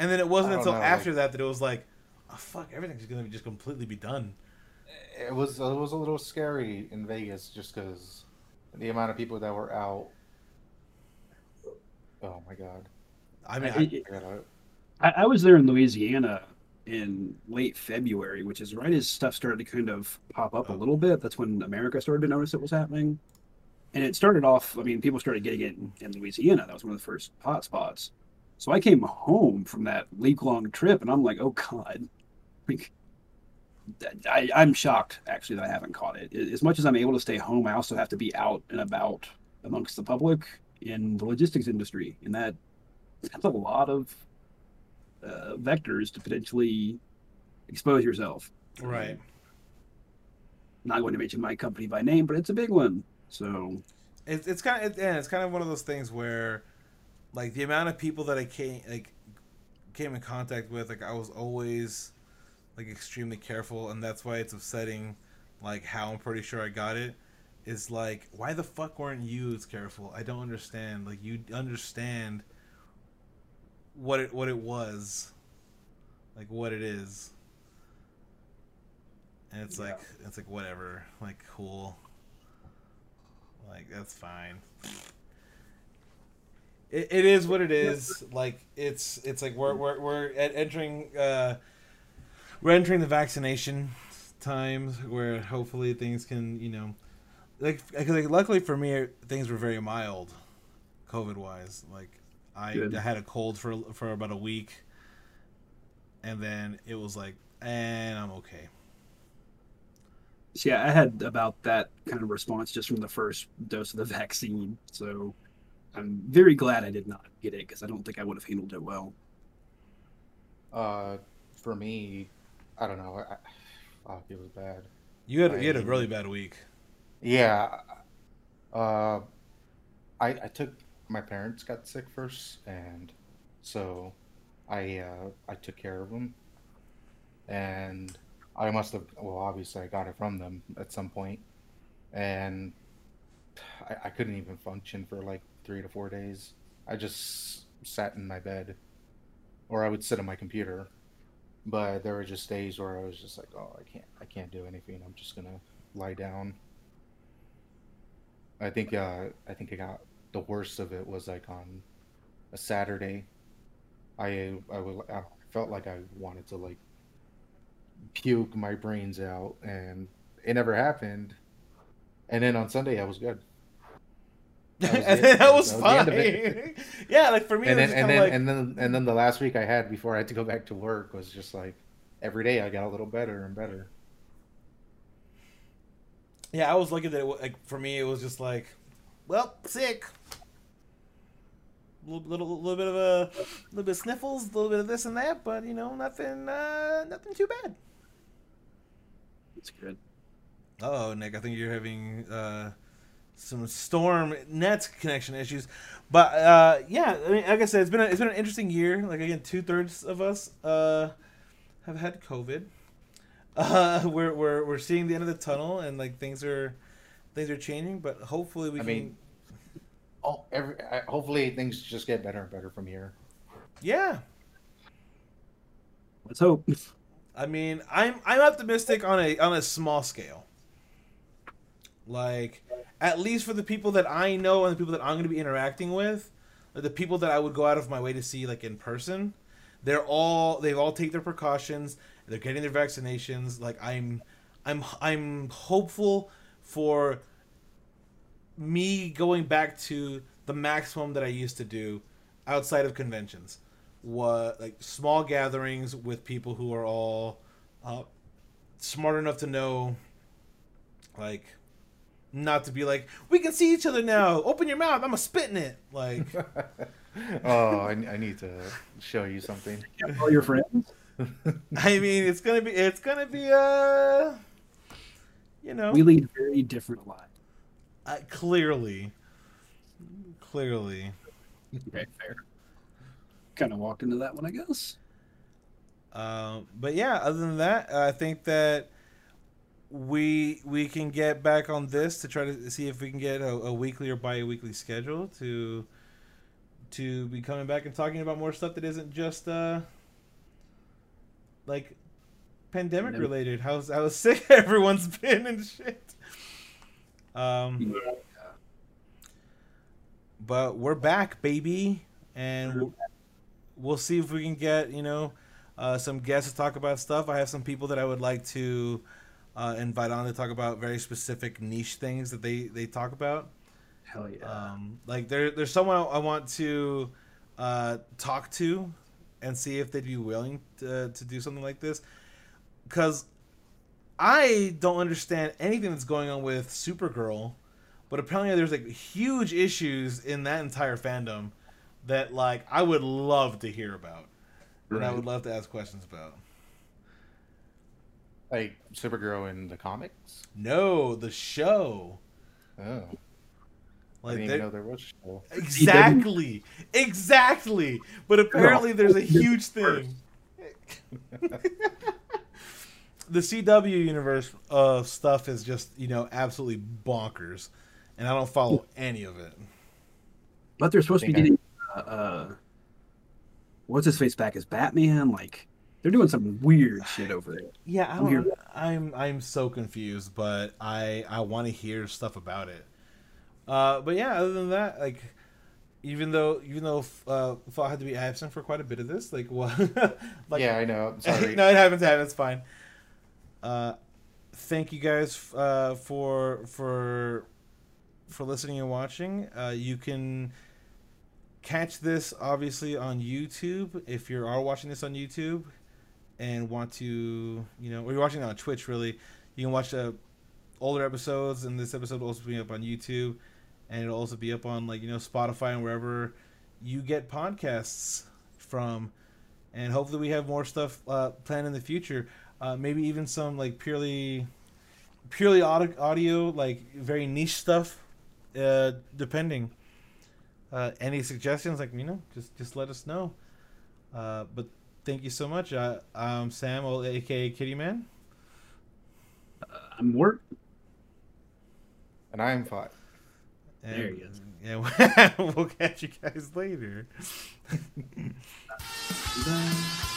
and then it wasn't until know, after that that it was like oh fuck everything's gonna be just completely be done It was it was a little scary in Vegas just because the amount of people that were out. Oh my god! I mean I- I, I I, I was there in Louisiana in late February, which is right as stuff started to kind of pop up a oh. little bit. That's when America started to notice it was happening. And it started off, I mean, people started getting it in, in Louisiana. That was one of the first hot spots. So I came home from that week long trip and I'm like, oh God. Like, I, I'm shocked actually that I haven't caught it. As much as I'm able to stay home, I also have to be out and about amongst the public in the logistics industry. And that that's a lot of uh, vectors to potentially expose yourself. right Not going to mention my company by name, but it's a big one. So it's it's kind of it, yeah, it's kind of one of those things where like the amount of people that I came like came in contact with like I was always like extremely careful and that's why it's upsetting like how I'm pretty sure I got it is like why the fuck weren't you as careful? I don't understand. Like you understand what it what it was like what it is. And it's like it's like whatever. Like cool. Like that's fine. It, it is what it is. Like it's it's like we're we're we're at entering uh we're entering the vaccination times where hopefully things can you know like, like luckily for me, things were very mild, COVID wise. Like I, I had a cold for for about a week, and then it was like, and I'm okay. So, yeah, I had about that kind of response just from the first dose of the vaccine. So I'm very glad I did not get it because I don't think I would have handled it well. Uh, for me, I don't know. I, fuck, it was bad. You had you had a I- really bad week. Yeah. Uh, I I took my parents got sick first, and so I uh, I took care of them, and I must have well obviously I got it from them at some point, and I, I couldn't even function for like three to four days. I just sat in my bed, or I would sit on my computer. But there were just days where I was just like, oh, I can't, I can't do anything. I'm just gonna lie down. I think uh, I think I got the worst of it was like on a Saturday. I I, would, I felt like I wanted to like puke my brains out, and it never happened. And then on Sunday I was good. That was and then that was That was fine. yeah, like for me, and it was then and then like, and then and then the last week I had before I had to go back to work was just like every day I got a little better and better. yeah, I was lucky that it, like for me, it was just like, well, sick. Little, little, little bit of a little bit of sniffles, a little bit of this and that, but you know, nothing, uh, nothing too bad. It's good. Oh, Nick, I think you're having uh, some storm net connection issues, but uh, yeah, I mean, like I said, it's been a, it's been an interesting year. Like again, two thirds of us uh, have had COVID. Uh, we're we're we're seeing the end of the tunnel, and like things are things are changing, but hopefully we I can. mean- Oh, every I, hopefully things just get better and better from here. yeah, Let's hope. I mean, I'm I'm optimistic on a on a small scale. Like, at least for the people that I know and the people that I'm going to be interacting with, the people that I would go out of my way to see like in person, they're all they've all take their precautions. They're getting their vaccinations. Like I'm, I'm I'm hopeful for me going back to the maximum that I used to do outside of conventions what like small gatherings with people who are all uh, smart enough to know like not to be like we can see each other now open your mouth i'm a spitting it like oh, I, I need to show you something. All your friends. i mean it's gonna be it's gonna be uh you know We lead very different lives. uh, clearly clearly Okay, fair. Kind of walked into that one, I guess. Um, but yeah, other than that, I think that we we can get back on this to try to see if we can get a, a weekly or bi-weekly schedule to to be coming back and talking about more stuff that isn't just uh like pandemic related. How's how sick everyone's been and shit. Um, but we're back, baby, and we'll, we'll see if we can get you know uh, some guests to talk about stuff. I have some people that I would like to uh, invite on to talk about very specific niche things that they they talk about. Hell yeah. Um, like there, there's someone I want to uh, talk to and see if they'd be willing to, to do something like this. Because I don't understand anything that's going on with Supergirl, but apparently there's like huge issues in that entire fandom that like I would love to hear about, and I would love to ask questions about. Like Supergirl in the comics. No, the show. Oh, I didn't they- even know there was a show. Exactly. Exactly. But apparently there's a huge thing. the CW universe of stuff is just, you know, absolutely bonkers. And I don't follow any of it. but they're supposed to be think I- getting uh, uh, what's his face back as Batman. Like they're doing some weird shit over there. Yeah, I Weird. don't, I'm I'm so confused, but I I want to hear stuff about it. Uh, but yeah, other than that, like even though even though uh, Fall had to be absent for quite a bit of this, like what? like yeah, I know. Sorry. no, it happens. It happens. Fine. Uh, thank you guys uh, for for for listening and watching. Uh, you can catch this obviously on YouTube if you are watching this on YouTube and want to, you know, or you're watching it on Twitch. Really, you can watch the older episodes, and this episode will also be up on YouTube, and it'll also be up on like you know Spotify and wherever you get podcasts from. And hopefully, we have more stuff uh, planned in the future. Uh, maybe even some like purely, purely audio, audio like very niche stuff, uh, depending. Uh, any suggestions, like you know, just just let us know. Uh, but thank you so much. Uh, I'm Sam, aka Kitty Man. I'm Wart. And I'm five. And, There he is. Yeah, we'll catch you guys later. Bye.